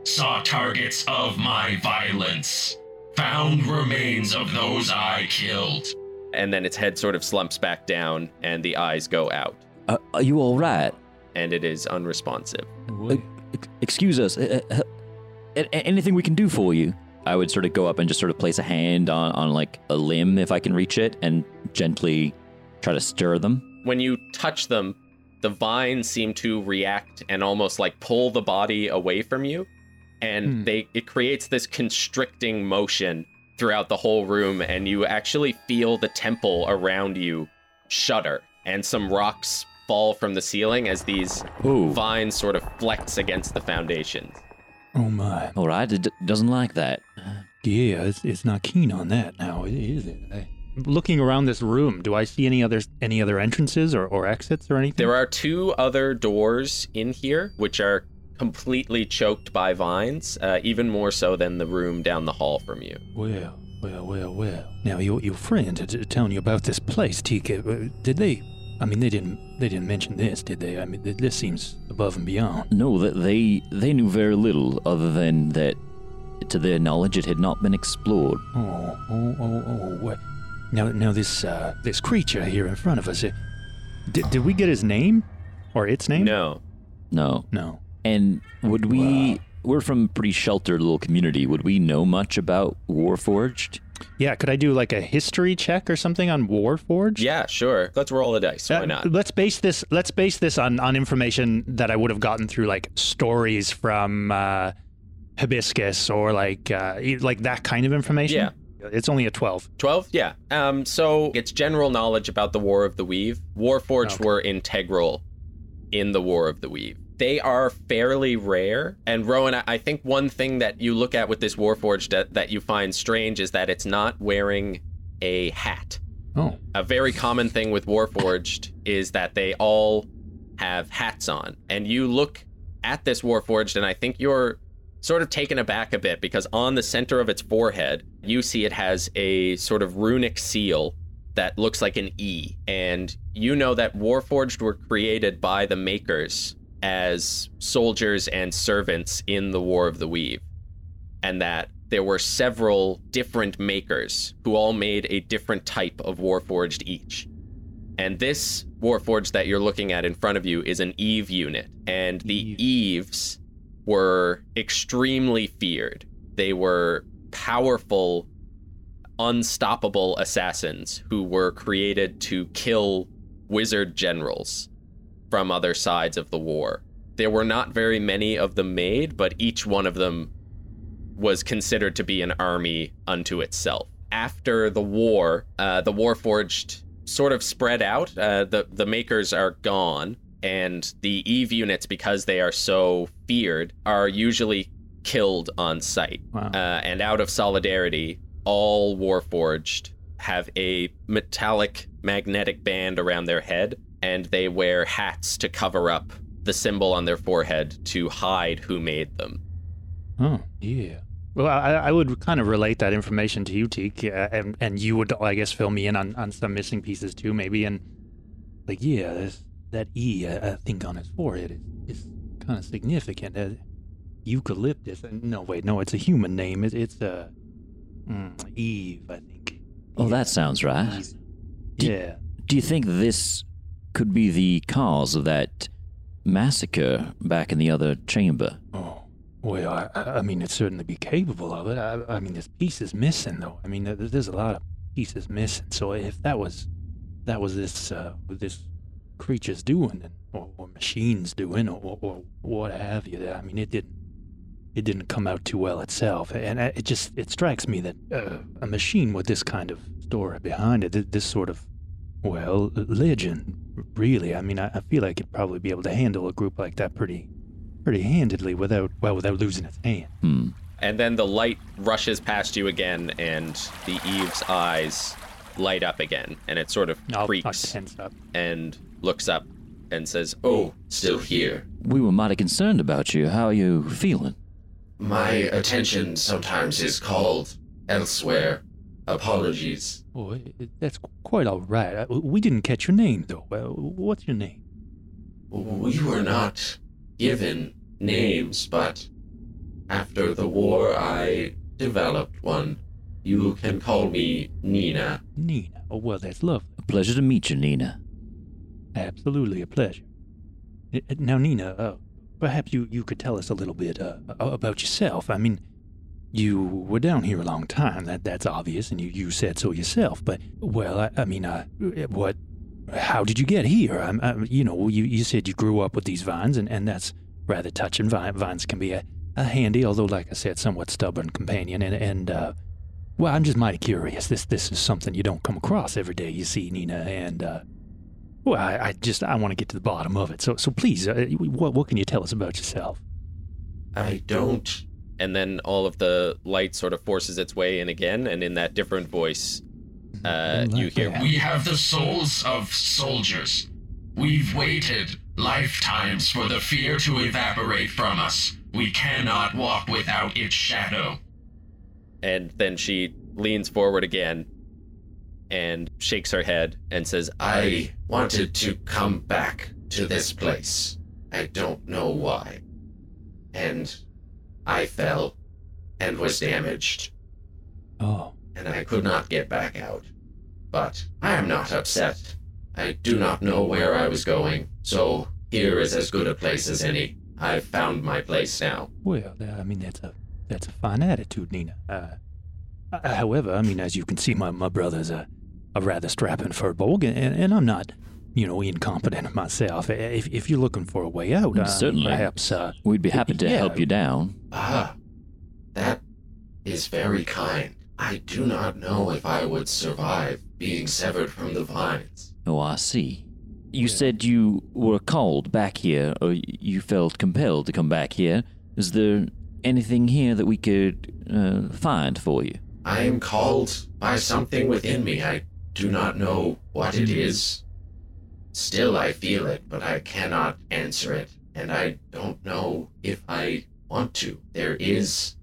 Saw targets of my violence. Found remains of those I killed. and then its head sort of slumps back down, and the eyes go out, Uh, are you all right? and it is unresponsive. Uh, excuse us. Uh, uh, a- a- anything we can do for you? I would sort of go up and just sort of place a hand on, on like a limb if I can reach it and gently try to stir them. when you touch them, the vines seem to react and almost like pull the body away from you, and Hmm. they it creates this constricting motion throughout the whole room, and you actually feel the temple around you shudder, and some rocks fall from the ceiling as these Ooh. vines sort of flex against the foundations. Oh my. All right, it d- doesn't like that. Yeah, it's, it's not keen on that now, is it? I, looking around this room, do I see any other any other entrances or, or exits or anything? There are two other doors in here, which are completely choked by vines, uh, even more so than the room down the hall from you. Well, well, well, well. Now your your friend had t- telling you about this place, TK. uh, Did they? I mean, they didn't they didn't mention this, did they? I mean, this seems above and beyond. No, that they they knew very little other than that, to their knowledge, it had not been explored. Oh, oh, oh, oh. What? Now, now this uh, this creature here in front of us. uh, Did, did we get his name or its name? No. No. No. And would we? We're from a pretty sheltered little community. Would we know much about Warforged? Yeah. Could I do like a history check or something on Warforged? Yeah, sure. Let's roll a dice. Why Uh, not? Let's base this. Let's base this on on information that I would have gotten through like stories from uh, Hibiscus or like uh, e- like that kind of information. Yeah. It's only a twelve. 12? Yeah. Um, so it's general knowledge about the War of the Weave. Warforged Okay. were integral in the War of the Weave. They are fairly rare. And Rowan, I- think one thing that you look at with this Warforged that, that you find strange is that it's not wearing a hat. Oh. A very common thing with Warforged is that they all have hats on. And you look at this Warforged, and I think you're sort of taken aback a bit because on the center of its forehead, you see it has a sort of runic seal that looks like an E. And you know that Warforged were created by the makers as soldiers and servants in the War of the Weave. And that there were several different makers who all made a different type of Warforged each. And this Warforged that you're looking at in front of you is an Eve unit. And the Eves were extremely feared. They were powerful, unstoppable assassins who were created to kill wizard generals from other sides of the war. There were not very many of them made, but each one of them was considered to be an army unto itself. After the war, uh, the Warforged sort of spread out. Uh, the the makers are gone, and the Eve units, because they are so feared, are usually killed on sight. Wow. Uh, and out of solidarity, all Warforged have a metallic magnetic band around their head, and they wear hats to cover up the symbol on their forehead to hide who made them. Oh, yeah. Well, I, I would kind of relate that information to you, Teak, uh, and and you would, I guess, fill me in on, on some missing pieces too, maybe. And like, yeah, there's that E, I, I think, on his forehead is, is kind of significant. Uh, eucalyptus. uh, No, wait, no, it's a human name. It, it's uh, mm, Eve, I think. Oh, that sounds right. Eve. Yeah. Do you think this could be the cause of that massacre back in the other chamber? Oh, well, I, I mean, it'd certainly be capable of it. I, I mean, there's pieces missing, though. I mean, there, there's a lot of pieces missing. So if that was, that was this, uh, this creature's doing, and, or, or machines doing, or, or, or what have you, I mean, it didn't, it didn't come out too well itself. And it just, it strikes me that uh, a machine with this kind of story behind it, this sort of, well, legend, really. I mean, I, I feel like it'd probably be able to handle a group like that pretty pretty handedly without well without losing its hand. Hmm. And then the light rushes past you again, and the Eve's eyes light up again, and it sort of I'll, I'll creaks and looks up and says, "Oh, Still here. We were mighty concerned about you. How are you feeling? My attention sometimes is called elsewhere. Apologies. Oh, it, it- that's quite all right. We didn't catch your name though. What's your name? We were not given names, but after the war I developed one. You can call me Nina. Nina. Oh well, that's lovely. A pleasure to meet you, Nina. Absolutely a pleasure. Uh, uh, Now, Nina, uh, perhaps you, you could tell us a little bit uh, about yourself. I mean, you were down here a long time. That that's obvious, and you, you said so yourself. But well, I, I mean, uh, what? How did you get here? I'm, I, you know, you, you said you grew up with these vines, and, and that's rather touching. Vine, vines can be a, a handy, although, like I said, somewhat stubborn companion. And and uh, well, I'm just mighty curious. This this is something you don't come across every day. You see, Nina, and uh, Well, I, I just I want to get to the bottom of it. So so please, uh, what what can you tell us about yourself? I don't. And then all of the light sort of forces its way in again, and in that different voice, uh, you hear. We have the souls of soldiers. We've waited lifetimes for the fear to evaporate from us. We cannot walk without its shadow. and then she leans forward again and shakes her head and says, I wanted to come back to this place. I don't know why. And I fell and was damaged, Oh, and I could not get back out. But I am not upset. I do not know where I was going, so here is as good a place as any. I've found my place now. well, uh, I mean that's a that's a fine attitude, Nina. Uh, uh, however, I mean as you can see, my my brother's a a rather strapping furbolg, and, and I'm not. You know, incompetent myself. If, if you're looking for a way out, uh, Certainly. perhaps uh, We'd be happy to Yeah. help you down. Ah, that is very kind. I do not know if I would survive being severed from the vines. Oh, I see. You said you were called back here, or you felt compelled to come back here. Is there anything here that we could uh, find for you? I am called by something within me. I do not know what it is. Still, I feel it, but I cannot answer it, and I don't know if I want to. There is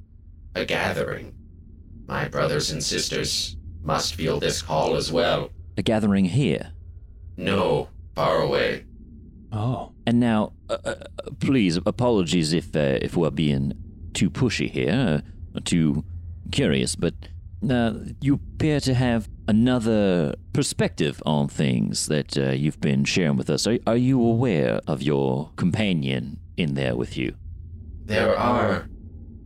a gathering. My brothers and sisters must feel this call as well. A gathering here. No, far away. oh, And now, uh, uh, please, apologies if uh, if we're being too pushy here, uh, too curious, but uh, you appear to have another perspective on things that uh, you've been sharing with us. Are, are you aware of your companion in there with you? There are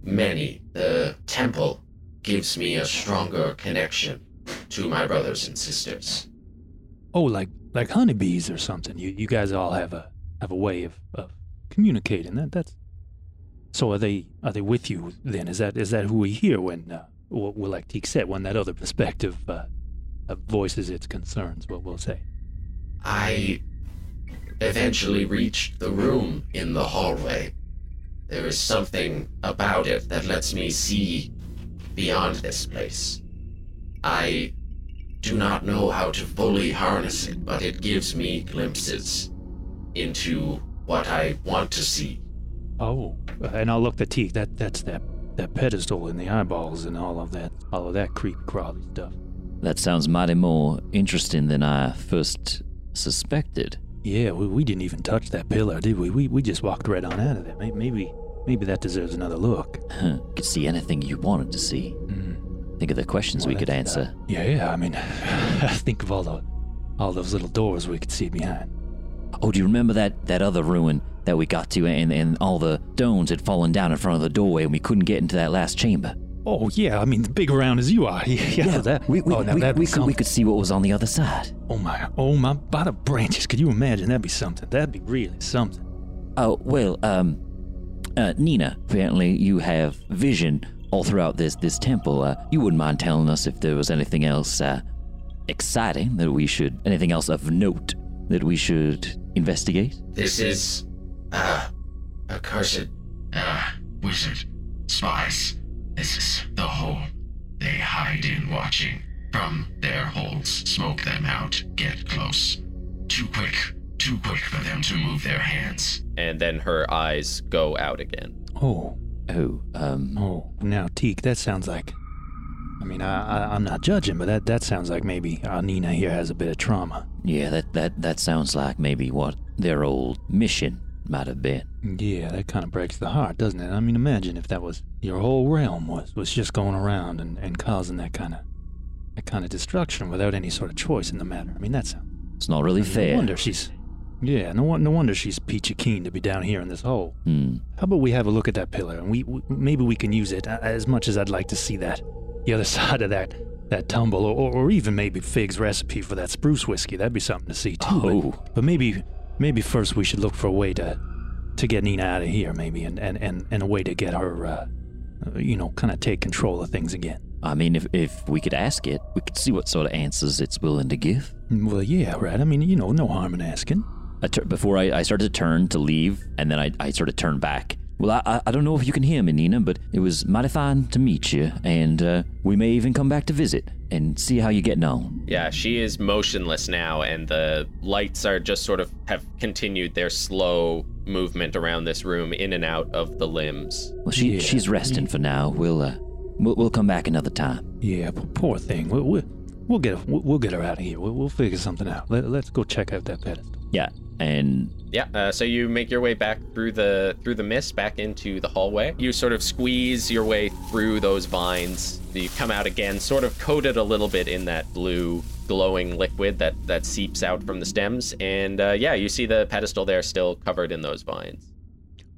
many. The temple gives me a stronger connection to my brothers and sisters. oh, like like honeybees or something. You you guys all have a have a way of, of communicating. That that's. So are they are they with you then? Is that is that who we hear when, uh, well, well, like Teak said, when that other perspective uh, uh, voices its concerns? What we'll say. I eventually reached the room in the hallway. There is something about it that lets me see beyond this place. I do not know how to fully harness it, but it gives me glimpses into what I want to see. Oh, and I'll look at Teak. That that's that that pedestal and the eyeballs and all of that all of that creepy crawly stuff. That sounds mighty more interesting than I first suspected. Yeah, we, we didn't even touch that pillar, did we? We we just walked right on out of there. Maybe maybe that deserves another look. Huh. Could see anything you wanted to see. Mm. Think of the questions we could that's, uh, answer. Yeah, I mean, think of all the all those little doors we could see behind. Oh, do you remember that, that other ruin that we got to and, and all the stones had fallen down in front of the doorway and we couldn't get into that last chamber? Oh yeah, I mean, big around as you are. Yeah, yeah that. we, we, oh, now we, that'd we could, we could see what was on the other side. Oh my, oh my, by the branches. Could you imagine? That'd be something. That'd be really something. Oh, well, um, uh, Nina, apparently you have vision all throughout this, this temple. Uh, you wouldn't mind telling us if there was anything else uh, exciting that we should, anything else of note that we should investigate? This is, uh, accursed. Ah, wizard. Spies. This is the hole. They hide in watching. From their holes, smoke them out, get close. Too quick. Too quick for them to move their hands. and then her eyes go out again. Oh, Oh, um, oh. Now, Teak, that sounds like. I mean, I, I I'm not judging, but that that sounds like maybe our Nina here has a bit of trauma. yeah, that, that, that sounds like maybe what their old mission might have been. Yeah, that kind of breaks the heart, doesn't it? I mean, imagine if that was your whole realm was was just going around and, and causing that kind of that kind of destruction without any sort of choice in the matter. I mean, that's It's not really no fair. wonder she's yeah, no no wonder she's peachy keen to be down here in this hole. Hmm. How about we have a look at that pillar and we, we maybe we can use it uh, as much as I'd like to see that the other side of that that tumble or, or even maybe Fig's recipe for that spruce whiskey. That'd be something to see too. but- Oh. but maybe maybe first we should look for a way to to get Nina out of here, maybe, and and and, and a way to get her uh, uh, you know, kind of take control of things again. I mean, if, if we could ask it, we could see what sort of answers it's willing to give. Well, yeah, right. I mean, you know, no harm in asking. I tur- before I, I started to turn to leave, and then I, I sort of turned back. Well, I, I- I don't know if you can hear me, Nina, but it was mighty fine to meet you, and uh, we may even come back to visit and see how you're getting on. Yeah, she is motionless now, and the lights are just sort of have continued their slow movement around this room, in and out of the limbs. Well, she Yeah. she's resting for now. We'll uh, we'll, we'll come back another time. Yeah, poor thing. We'll, we'll, we'll get we'll, we'll get her out of here. We'll, we'll figure something out. Let, let's go check out that pedestal. Yeah, and Yeah, uh, so you make your way back through the through the mist back into the hallway. You sort of squeeze your way through those vines. You come out again, sort of coated a little bit in that blue glowing liquid that that seeps out from the stems, and uh, yeah, you see the pedestal there still covered in those vines.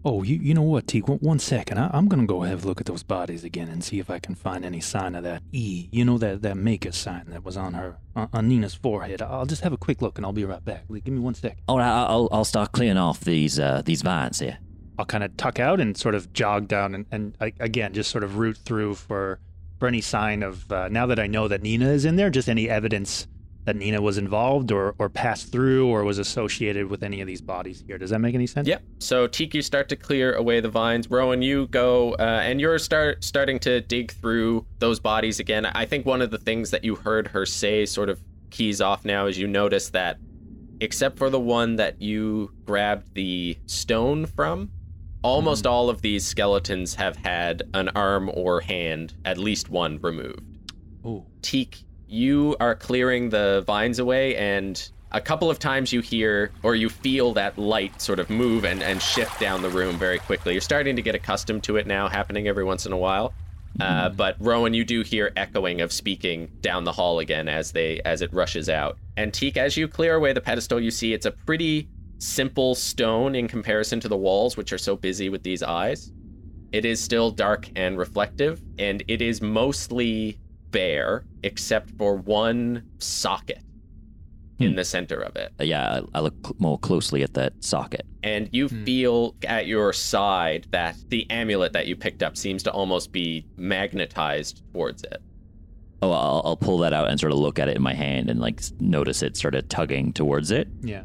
Oh, you, you know what, Teak? One, one second. I, I'm going to go have a look at those bodies again and see if I can find any sign of that E. You know, that, that maker sign that was on her, on, on Nina's forehead. I'll just have a quick look and I'll be right back. Like, Give me one second. all right, I'll I'll start clearing off these uh, these vines here. I'll kind of tuck out and sort of jog down and, and I, again, just sort of root through for, for any sign of, uh, now that I know that Nina is in there, just any evidence that Nina was involved or, or passed through or was associated with any of these bodies here. Does that make any sense? Yep. So Teak, you start to clear away the vines. Rowan, you go uh, and you're start starting to dig through those bodies again. I think one of the things that you heard her say sort of keys off now is you notice that except for the one that you grabbed the stone from, almost all of these skeletons have had an arm or hand, at least one removed. Oh, Teak, you are clearing the vines away, and a couple of times you hear or you feel that light sort of move and, and shift down the room very quickly. You're starting to get accustomed to it now, happening every once in a while. Uh, but Rowan, you do hear echoing of speaking down the hall again as they as it rushes out. And Teak, as you clear away the pedestal, you see it's a pretty simple stone in comparison to the walls, which are so busy with these eyes. It is still dark and reflective, and it is mostly bare except for one socket in hmm. the center of it. Yeah, I, I look cl- more closely at that socket. And you hmm. feel at your side that the amulet that you picked up seems to almost be magnetized towards it. Oh, I'll, I'll pull that out and sort of look at it in my hand and like notice it sort of tugging towards it. Yeah.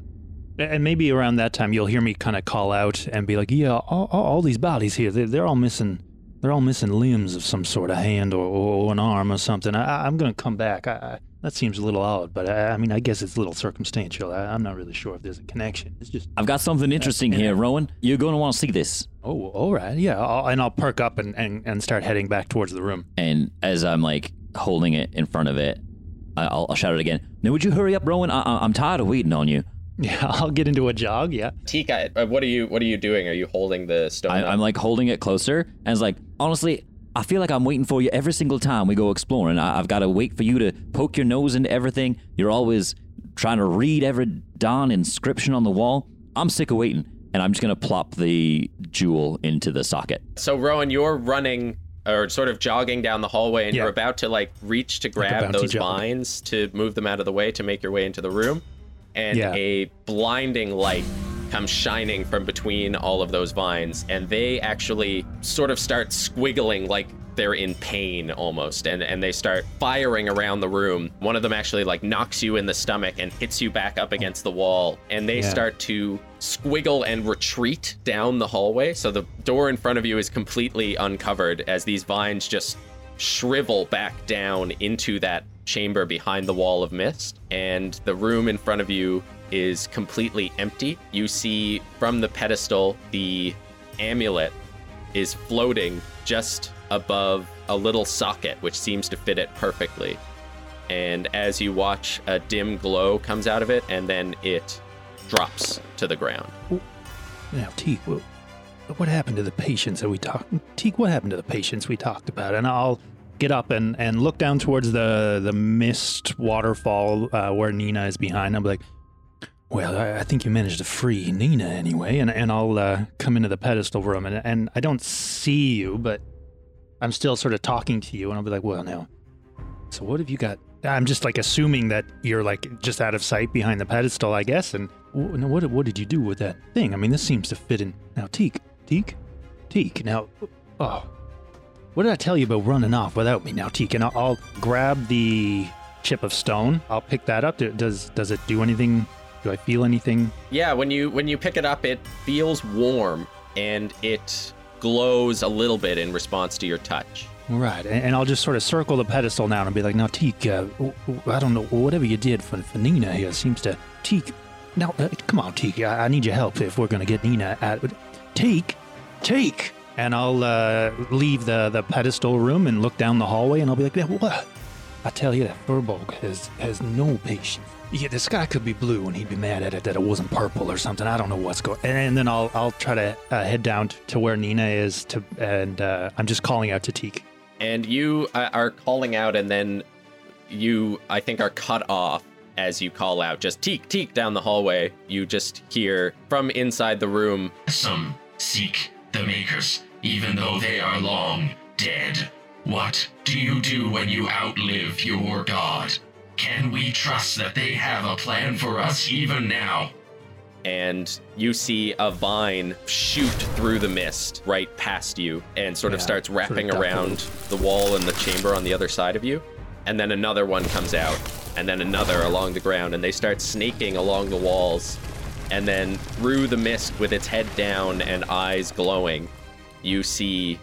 And maybe around that time you'll hear me kind of call out and be like, "Yeah, all, all, all these bodies here, they're, they're all missing, they're all missing limbs of some sort of hand or, or an arm or something. I, I- I'm gonna come back. I, I, that seems a little odd, but I, I mean, I guess it's a little circumstantial. I, I'm not really sure if there's a connection. It's just, I've got something interesting here, Rowan. You're going to want to see this. oh, all right, yeah, I'll, and I'll perk up and, and, and start heading back towards the room. And as I'm like holding it in front of it, I'll, I'll shout it again. Now, would you hurry up, Rowan? I, I'm tired of waiting on you. Yeah, I'll get into a jog. Yeah. Tika, uh, what are you what are you doing? Are you holding the stone? I, up? I'm like holding it closer, and it's like, honestly, I feel like I'm waiting for you every single time we go exploring. I, I've got to wait for you to poke your nose into everything. You're always trying to read every darn inscription on the wall. I'm sick of waiting, and I'm just gonna plop the jewel into the socket. So Rowan, you're running or sort of jogging down the hallway, and Yeah. you're about to like reach to grab bouncy those jump. vines to move them out of the way to make your way into the room, and Yeah. a blinding light comes shining from between all of those vines, and they actually sort of start squiggling like they're in pain almost and and they start firing around the room one of them actually like knocks you in the stomach and hits you back up against the wall and they Yeah. start to squiggle and retreat down the hallway so the door in front of you is completely uncovered as these vines just shrivel back down into that chamber behind the wall of mist and the room in front of you is completely empty you see from the pedestal the amulet is floating just above a little socket which seems to fit it perfectly and as you watch a dim glow comes out of it and then it drops to the ground Now, Teak, what, happened to the patience that we talked? Teak, what happened to the patience we talked about? And I'll get up and, and look down towards the the mist waterfall uh, where Nina is behind. I'm like, well, I, I think you managed to free Nina anyway. And and I'll uh, come into the pedestal room and and I don't see you, but I'm still sort of talking to you. And I'll be like, well, now, so what have you got? I'm just like assuming that you're like just out of sight behind the pedestal, I guess. And now what what did you do with that thing? I mean, this seems to fit in. Now, Teak, Teak, Teak. Now, oh, what did I tell you about running off without me? Now, Teak, and I'll, I'll grab the chip of stone. I'll pick that up. Does does it do anything? Do I feel anything? Yeah, when you when you pick it up, it feels warm and it glows a little bit in response to your touch. Right, and, I'll just sort of circle the pedestal now and be like, now, Teak, uh, I don't know, whatever you did for, for Nina here seems to. Teak, now, uh, come on, Teak, I, I need your help if we're going to get Nina out. Teak, Teak! And I'll uh, leave the, the pedestal room and look down the hallway and I'll be like, "Yeah, what? I tell you, that Furbolg has, has no patience. Yeah, the sky could be blue and he'd be mad at it that it wasn't purple or something. I don't know what's going. And, and then I'll I'll try to uh, head down t- to where Nina is to, and uh, I'm just calling out to Teak. And you uh, are calling out, and then you, I think, are cut off as you call out. Just teak, teak down the hallway. You just hear from inside the room Some seek the Makers, even though they are long dead. What do you do when you outlive your god? Can we trust that they have a plan for us even now? and you see a vine shoot through the mist right past you and sort of Yeah, starts sort of wrapping around the wall and the chamber on the other side of you. And then another one comes out, and then another along the ground, and they start snaking along the walls. And then through the mist, with its head down and eyes glowing, you see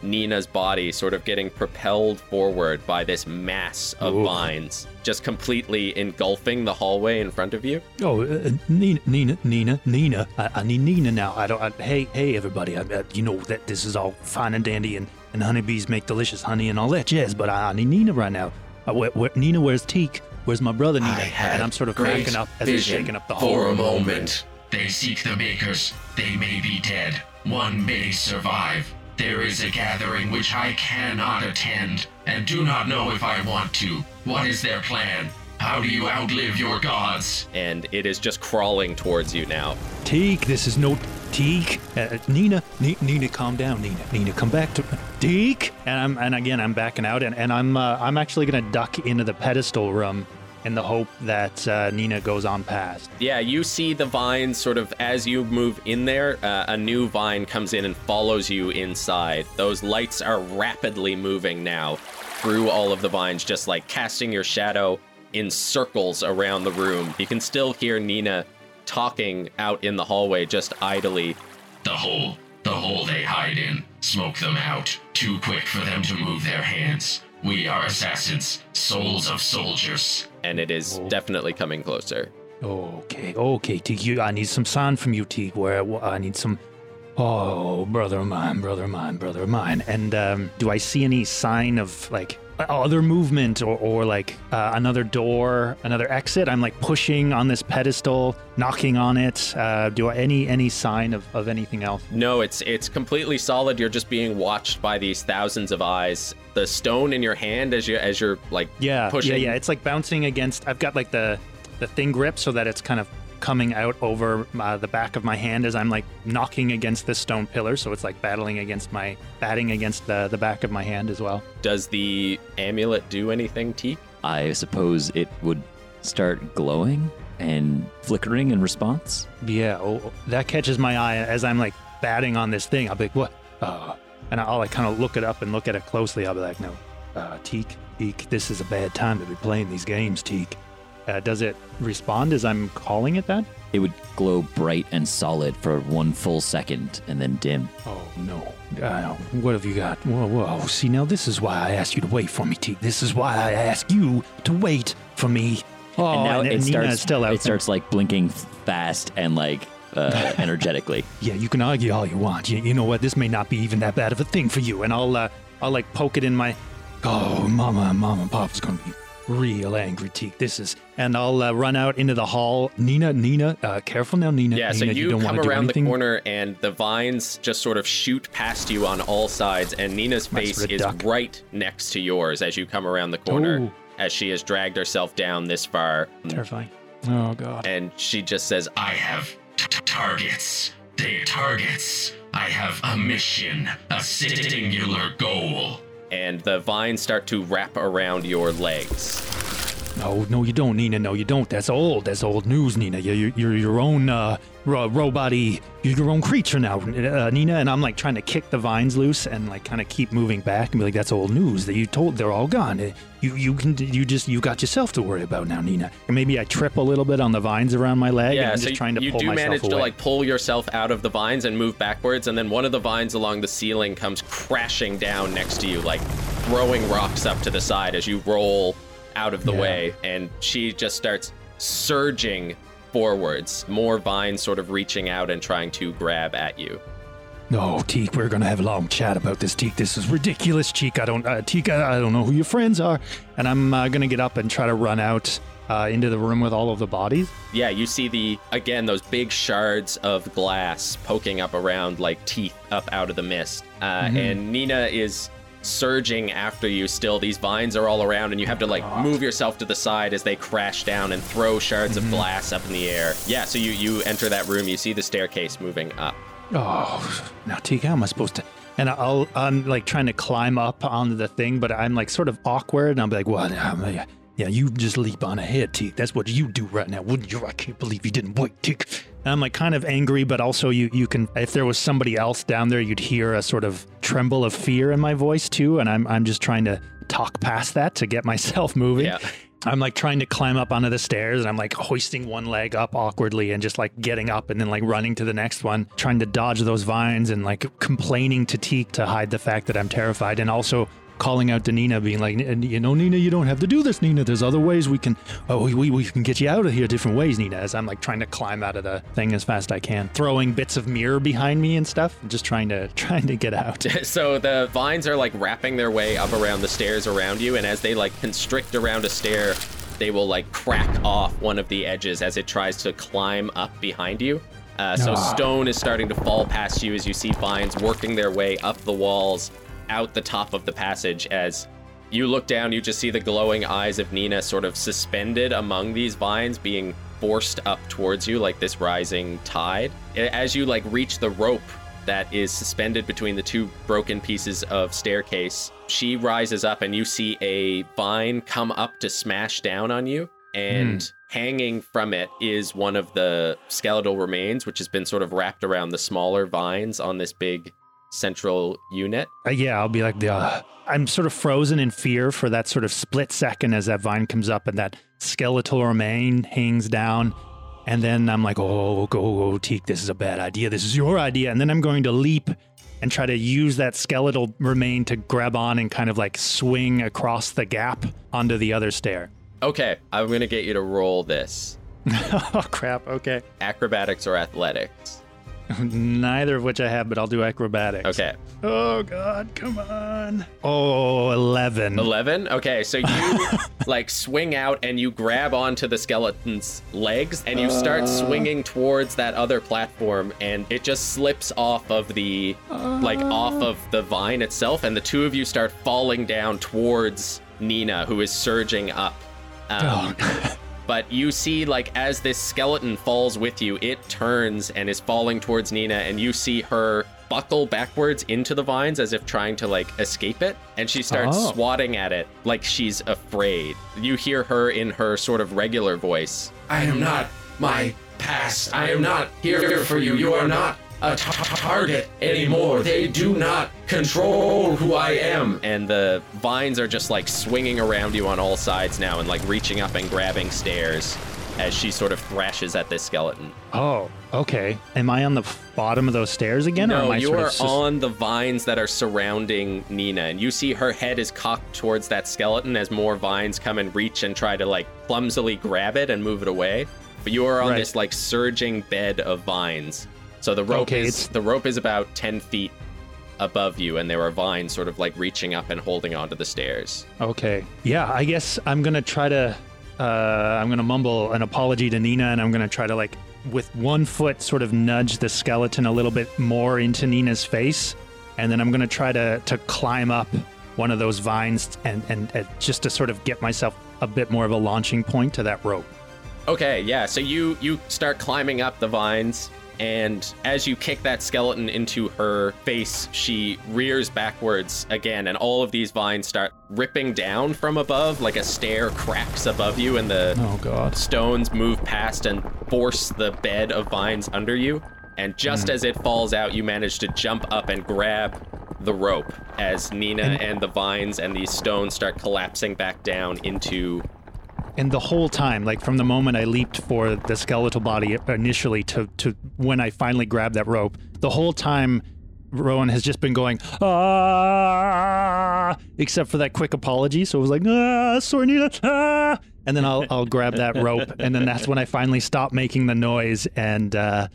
Nina's body sort of getting propelled forward by this mass of Ooh. vines, just completely engulfing the hallway in front of you. Oh, uh, Nina, Nina, Nina, Nina. I, I need Nina now. I don't. I, hey, hey, everybody. I, uh, you know that this is all fine and dandy, and, and honeybees make delicious honey and all that jazz. But I, I need Nina right now. Uh, where, where, Nina, where's Teak? Where's my brother Nina? I had and I'm sort of cracking up as they're shaking up the for hall. a moment. They seek the Makers. They may be dead. One may survive. There is a gathering which I cannot attend, and do not know if I want to. What is their plan? How do you outlive your gods? And it is just crawling towards you now. Teak, this is no Teak. Uh, Nina, Ni- Nina, calm down, Nina. Nina, come back to Teak. And I'm and again I'm backing out, and, and I'm uh, I'm actually gonna duck into the pedestal room in the hope that uh, Nina goes on past. Yeah, you see the vines sort of as you move in there, uh, a new vine comes in and follows you inside. Those lights are rapidly moving now through all of the vines, just like casting your shadow in circles around the room. You can still hear Nina talking out in the hallway just idly. The hole. The hole they hide in. Smoke them out. Too quick for them to move their hands. We are assassins, souls of soldiers. And it is definitely coming closer. Okay, okay, Teak. You, I need some sign from you, Teak. Where I need some. Oh, brother of mine, brother of mine, brother of mine. And um, do I see any sign of like other movement or, or like uh, another door, another exit? I'm like pushing on this pedestal, knocking on it. Uh, do I any any sign of, of anything else? No, it's it's completely solid. You're just being watched by these thousands of eyes. The stone in your hand as you as you're like Yeah, pushing. yeah, yeah. It's like bouncing against. I've got like the the thing grip so that it's kind of coming out over uh, the back of my hand as I'm like knocking against this stone pillar. So it's like battling against my batting against the the back of my hand as well. Does the amulet do anything, Teak? I suppose it would start glowing and flickering in response. Yeah, oh, oh, that catches my eye as I'm like batting on this thing. I'll be like, what? Uh, and I'll like kind of look it up and look at it closely. I'll be like, no, uh, Teak, Teak, this is a bad time to be playing these games, Teak. Uh, does it respond as I'm calling it that? It would glow bright and solid for one full second and then dim. Oh no! Uh, what have you got? Whoa, whoa! See now, this is why I asked you to wait for me, Teak. This is why I asked you to wait for me. Oh, and now it Nina starts is still out. it starts like blinking fast and like uh, energetically. Yeah, you can argue all you want. You, you know what? This may not be even that bad of a thing for you, and I'll uh, I'll like poke it in my. Oh, Mama, Mama, Papa's gonna be real angry, Teak. This is, and I'll uh, run out into the hall. Nina, Nina, uh, careful now, Nina. Yeah, Nina, so you, don't come around the corner and the vines just sort of shoot past you on all sides, and Nina's face is duck. right next to yours as you come around the corner, Ooh. as she has dragged herself down this far. Terrifying. Oh God. And she just says, I have t- t- targets. They targets. I have a mission, a singular goal. and the vines start to wrap around your legs. No, no, you don't, Nina. No, you don't. That's old. That's old news, Nina. You're, you're, your own uh, ro- robot-y, You're your own creature now, uh, Nina. And I'm like trying to kick the vines loose and like kind of keep moving back and be like, "That's old news. That you told. They're all gone. Uh, You, you can, you just, you got yourself to worry about now, Nina. And maybe I trip a little bit on the vines around my leg. and Yeah, I'm so just trying to you pull do myself manage away. to like pull yourself out of the vines and move backwards, and then one of the vines along the ceiling comes crashing down next to you, like throwing rocks up to the side as you roll out of the Yeah. way, and she just starts surging forwards, more vines sort of reaching out and trying to grab at you. No, Teak, we're gonna have a long chat about this, Teak. This is ridiculous, Teak. I don't, uh, Teak, I, I don't know who your friends are, and I'm uh, gonna get up and try to run out uh, into the room with all of the bodies. Yeah, you see the again those big shards of glass poking up around like teeth up out of the mist, uh, and Nina is surging after you. Still, these vines are all around, and you have to like move yourself to the side as they crash down and throw shards of glass up in the air. Yeah, so you you enter that room, you see the staircase moving up. Oh, now Tika, how am I supposed to? And I'll, I'm like trying to climb up onto the thing, but I'm like sort of awkward, and I'm like, well, um, yeah, you just leap on ahead, Teak. That's what you do right now, wouldn't you? I can't believe you didn't wait, Teak. I'm like kind of angry, but also you, you can, if there was somebody else down there, you'd hear a sort of tremble of fear in my voice too, and I'm, I'm just trying to talk past that to get myself moving. Yeah. I'm like trying to climb up onto the stairs and I'm like hoisting one leg up awkwardly and just like getting up and then like running to the next one, trying to dodge those vines and like complaining to Teak to hide the fact that I'm terrified and also calling out to Nina, being like, "N- you know, Nina, you don't have to do this, Nina. There's other ways we can, oh, we, we, we can get you out of here different ways, Nina. As I'm like trying to climb out of the thing as fast as I can, throwing bits of mirror behind me and stuff, just trying to, trying to get out. so the vines are like wrapping their way up around the stairs around you, and as they like constrict around a stair, they will like crack off one of the edges as it tries to climb up behind you. Uh, so Ah. stone is starting to fall past you as you see vines working their way up the walls, out the top of the passage. As you look down, you just see the glowing eyes of Nina sort of suspended among these vines, being forced up towards you like this rising tide. As you like reach the rope that is suspended between the two broken pieces of staircase. She rises up, and you see a vine come up to smash down on you. And hmm. hanging from it is one of the skeletal remains, which has been sort of wrapped around the smaller vines on this big central unit. Uh, yeah, I'll be like the. Uh, I'm sort of frozen in fear for that sort of split second as that vine comes up and that skeletal remain hangs down, and then I'm like, oh, go, go, Teak, this is a bad idea. This is your idea, and then I'm going to leap and try to use that skeletal remain to grab on and kind of like swing across the gap onto the other stair. Okay, I'm gonna get you to roll this oh crap! Okay, acrobatics or athletics. neither of which I have, but I'll do acrobatics. Okay, Oh God, come on! Oh, 11. 11 okay so you like swing out and you grab onto the skeleton's legs and you start swinging towards that other platform and it just slips off of the like off of the vine itself and the two of you start falling down towards nina who is surging up um, but you see like as this skeleton falls with you it turns and is falling towards nina and you see her buckle backwards into the vines as if trying to like escape it and she starts Oh. swatting at it like she's afraid you hear her in her sort of regular voice I am not my past. I am not here for you. You are not a t- t- target anymore. They do not control who I am. and the vines are just like swinging around you on all sides now and like reaching up and grabbing stairs as she sort of thrashes at this skeleton Oh, okay. Am I on the bottom of those stairs again? or No, am I you sort are of sus- on the vines that are surrounding Nina, and you see her head is cocked towards that skeleton as more vines come and reach and try to like clumsily grab it and move it away. But you are on Right. this like surging bed of vines. So the rope Okay, is it's- the rope is about ten feet above you, and there are vines sort of like reaching up and holding onto the stairs. Okay. Yeah, I guess I'm gonna try to. Uh, I'm gonna mumble an apology to Nina, and I'm gonna try to like, with one foot, sort of nudge the skeleton a little bit more into Nina's face, and then I'm gonna try to to climb up one of those vines and and, and just to sort of get myself a bit more of a launching point to that rope. Okay, yeah. So you you start climbing up the vines, And as you kick that skeleton into her face, she rears backwards again, and all of these vines start ripping down from above, like a stair cracks above you, and the Oh God. stones move past and force the bed of vines under you. And just hmm. as it falls out, you manage to jump up and grab the rope as Nina and, the vines and these stones start collapsing back down into. And the whole time, like from the moment I leaped for the skeletal body initially to, to when I finally grabbed that rope, the whole time Rowan has just been going, ah, except for that quick apology. So it was like, ah, sorry, Nina, ah. And then I'll, I'll grab that rope. And then that's when I finally stop making the noise. And uh,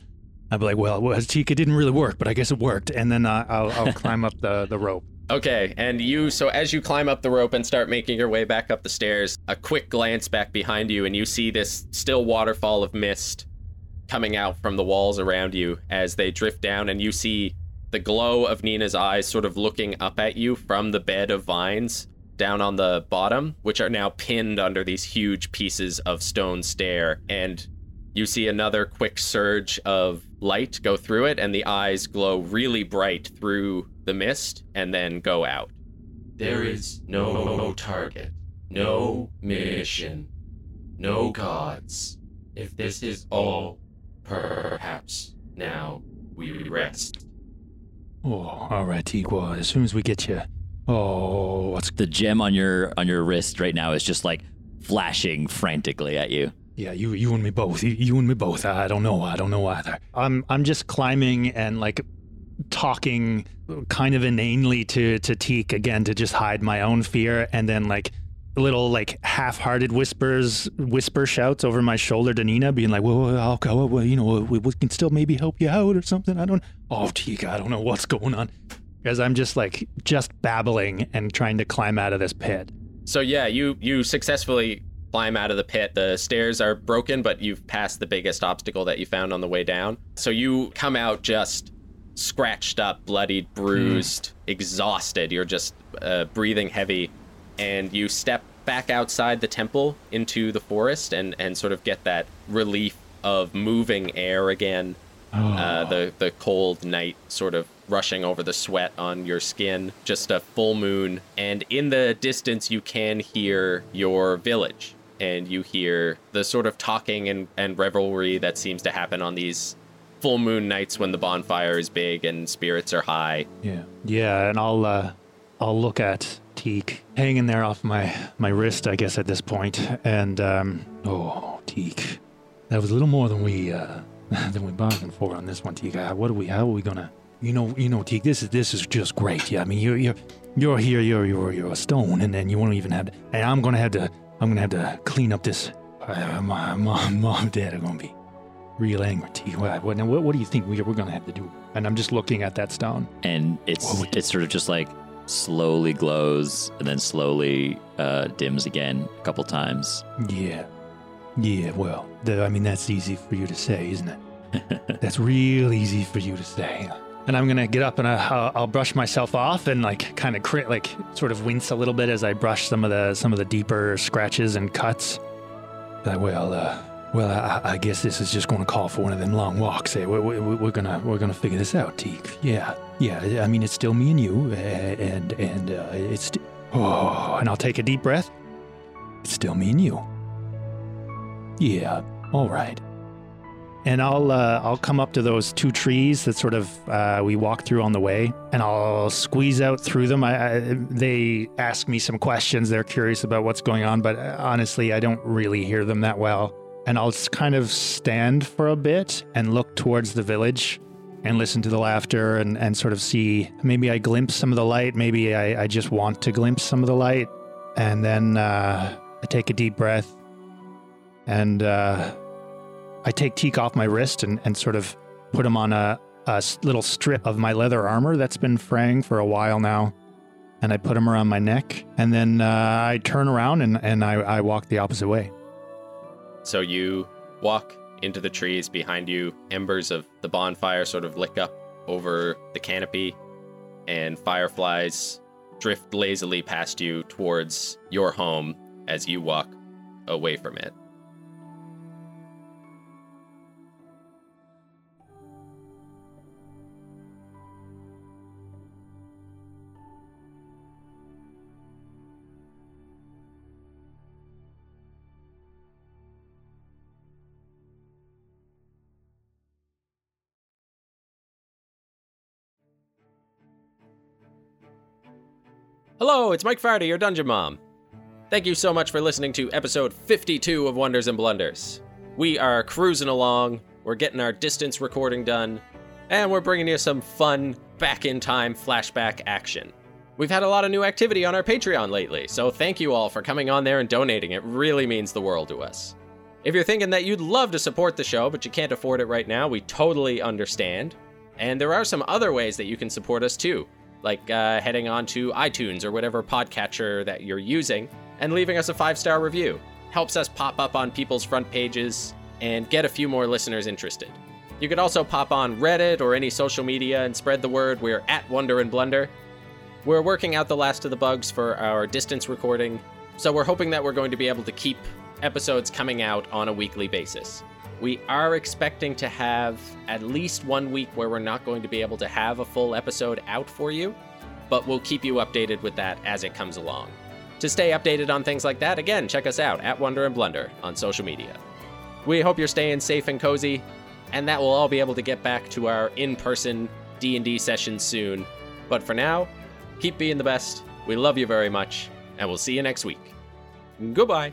I'll be like, well, well, Tika didn't really work, but I guess it worked. And then uh, I'll, I'll climb up the, the rope. Okay, and you, so as you climb up the rope and start making your way back up the stairs, a quick glance back behind you, and you see this still waterfall of mist coming out from the walls around you as they drift down, and you see the glow of Nina's eyes sort of looking up at you from the bed of vines down on the bottom, which are now pinned under these huge pieces of stone stair. And you see another quick surge of light go through it, and the eyes glow really bright through the mist and then go out. There is no target, no mission, no gods. If this is all, perhaps now we rest. Oh, all right, Tigua. As soon as we get you. Oh, what's The gem on your on your wrist right now is just like flashing frantically at you. Yeah, you you and me both. You, you and me both. I don't know. I don't know either. I'm I'm just climbing and like talking kind of inanely to to Teak again to just hide my own fear and then like little like half-hearted whispers whisper shouts over my shoulder to Nina being like, "Well, I'll go. Well, you know, we, we can still maybe help you out or something." I don't Oh, Teak, I don't know what's going on. Because I'm just like just babbling and trying to climb out of this pit. So yeah, you you successfully climb out of the pit. The stairs are broken, but you've passed the biggest obstacle that you found on the way down. So you come out just scratched up, bloodied, bruised, exhausted. You're just uh, breathing heavy, and you step back outside the temple into the forest and and sort of get that relief of moving air again. Uh, the the cold night sort of rushing over the sweat on your skin. Just a full moon, and in the distance you can hear your village, and you hear the sort of talking and, and revelry that seems to happen on these full moon nights when the bonfire is big and spirits are high. Yeah. Yeah, and I'll uh I'll look at Teak hanging there off my my wrist, I guess at this point, and um oh Teak, that was a little more than we uh than we bargained for on this one, Teak. Uh, what are we? How are we gonna? You know, you know, Teak. This is this is just great. Yeah, I mean, you're you're you're here. You're you're you're a stone, and then you won't even have. To, and I'm gonna have to. I'm gonna have to clean up this. Uh, my mom, mom, dad are gonna be real angry. What, what, what, what do you think we, we're gonna have to do? And I'm just looking at that stone. and it's it's sort of just like slowly glows and then slowly uh, dims again a couple times. Yeah. Yeah, well, the, I mean, that's easy for you to say, isn't it? that's real easy for you to say. And I'm gonna get up and I, I'll, brush myself off and like kind of crit, like sort of wince a little bit as I brush some of the some of the deeper scratches and cuts. Like, well, uh, well, I, I guess this is just gonna call for one of them long walks. Eh? We're, we're, we're gonna we're gonna figure this out, Teak. Yeah, yeah. I mean, it's still me and you, uh, and and uh, it's st- oh, and I'll take a deep breath. It's still me and you. Yeah, all right. And I'll uh, I'll come up to those two trees that sort of uh, we walk through on the way, and I'll squeeze out through them. I, I, they ask me some questions. They're curious about what's going on, but uh, honestly, I don't really hear them that well. And I'll kind of stand for a bit and look towards the village and listen to the laughter and, and sort of see maybe I glimpse some of the light. Maybe I, I just want to glimpse some of the light. And then uh, I take a deep breath and uh, I take Teak off my wrist and, and sort of put him on a little strip of my leather armor that's been fraying for a while now. And I put him around my neck. And then uh, I turn around and, and I, I walk the opposite way. So you walk into the trees behind you. Embers of the bonfire sort of lick up over the canopy, and fireflies drift lazily past you towards your home as you walk away from it. Hello, it's Mike Farty, your Dungeon Mom. Thank you so much for listening to episode 52 of Wonders and Blunders. We are cruising along, we're getting our distance recording done, and we're bringing you some fun, back in time flashback action. We've had a lot of new activity on our Patreon lately, so thank you all for coming on there and donating. It really means the world to us. If you're thinking that you'd love to support the show, but you can't afford it right now, we totally understand. And there are some other ways that you can support us too, like uh, heading on to iTunes or whatever podcatcher that you're using and leaving us a five star review. Helps us pop up on people's front pages and get a few more listeners interested. You could also pop on Reddit or any social media and spread the word. We're at Wonder and Blunder. We're working out the last of the bugs for our distance recording, so we're hoping that we're going to be able to keep episodes coming out on a weekly basis. We are expecting to have at least one week where we're not going to be able to have a full episode out for you, but we'll keep you updated with that as it comes along. To stay updated on things like that, again, check us out at Wonder and Blunder on social media. We hope you're staying safe and cozy, and that we'll all be able to get back to our in-person D&D sessions soon. But for now, keep being the best. We love you very much, and we'll see you next week. Goodbye.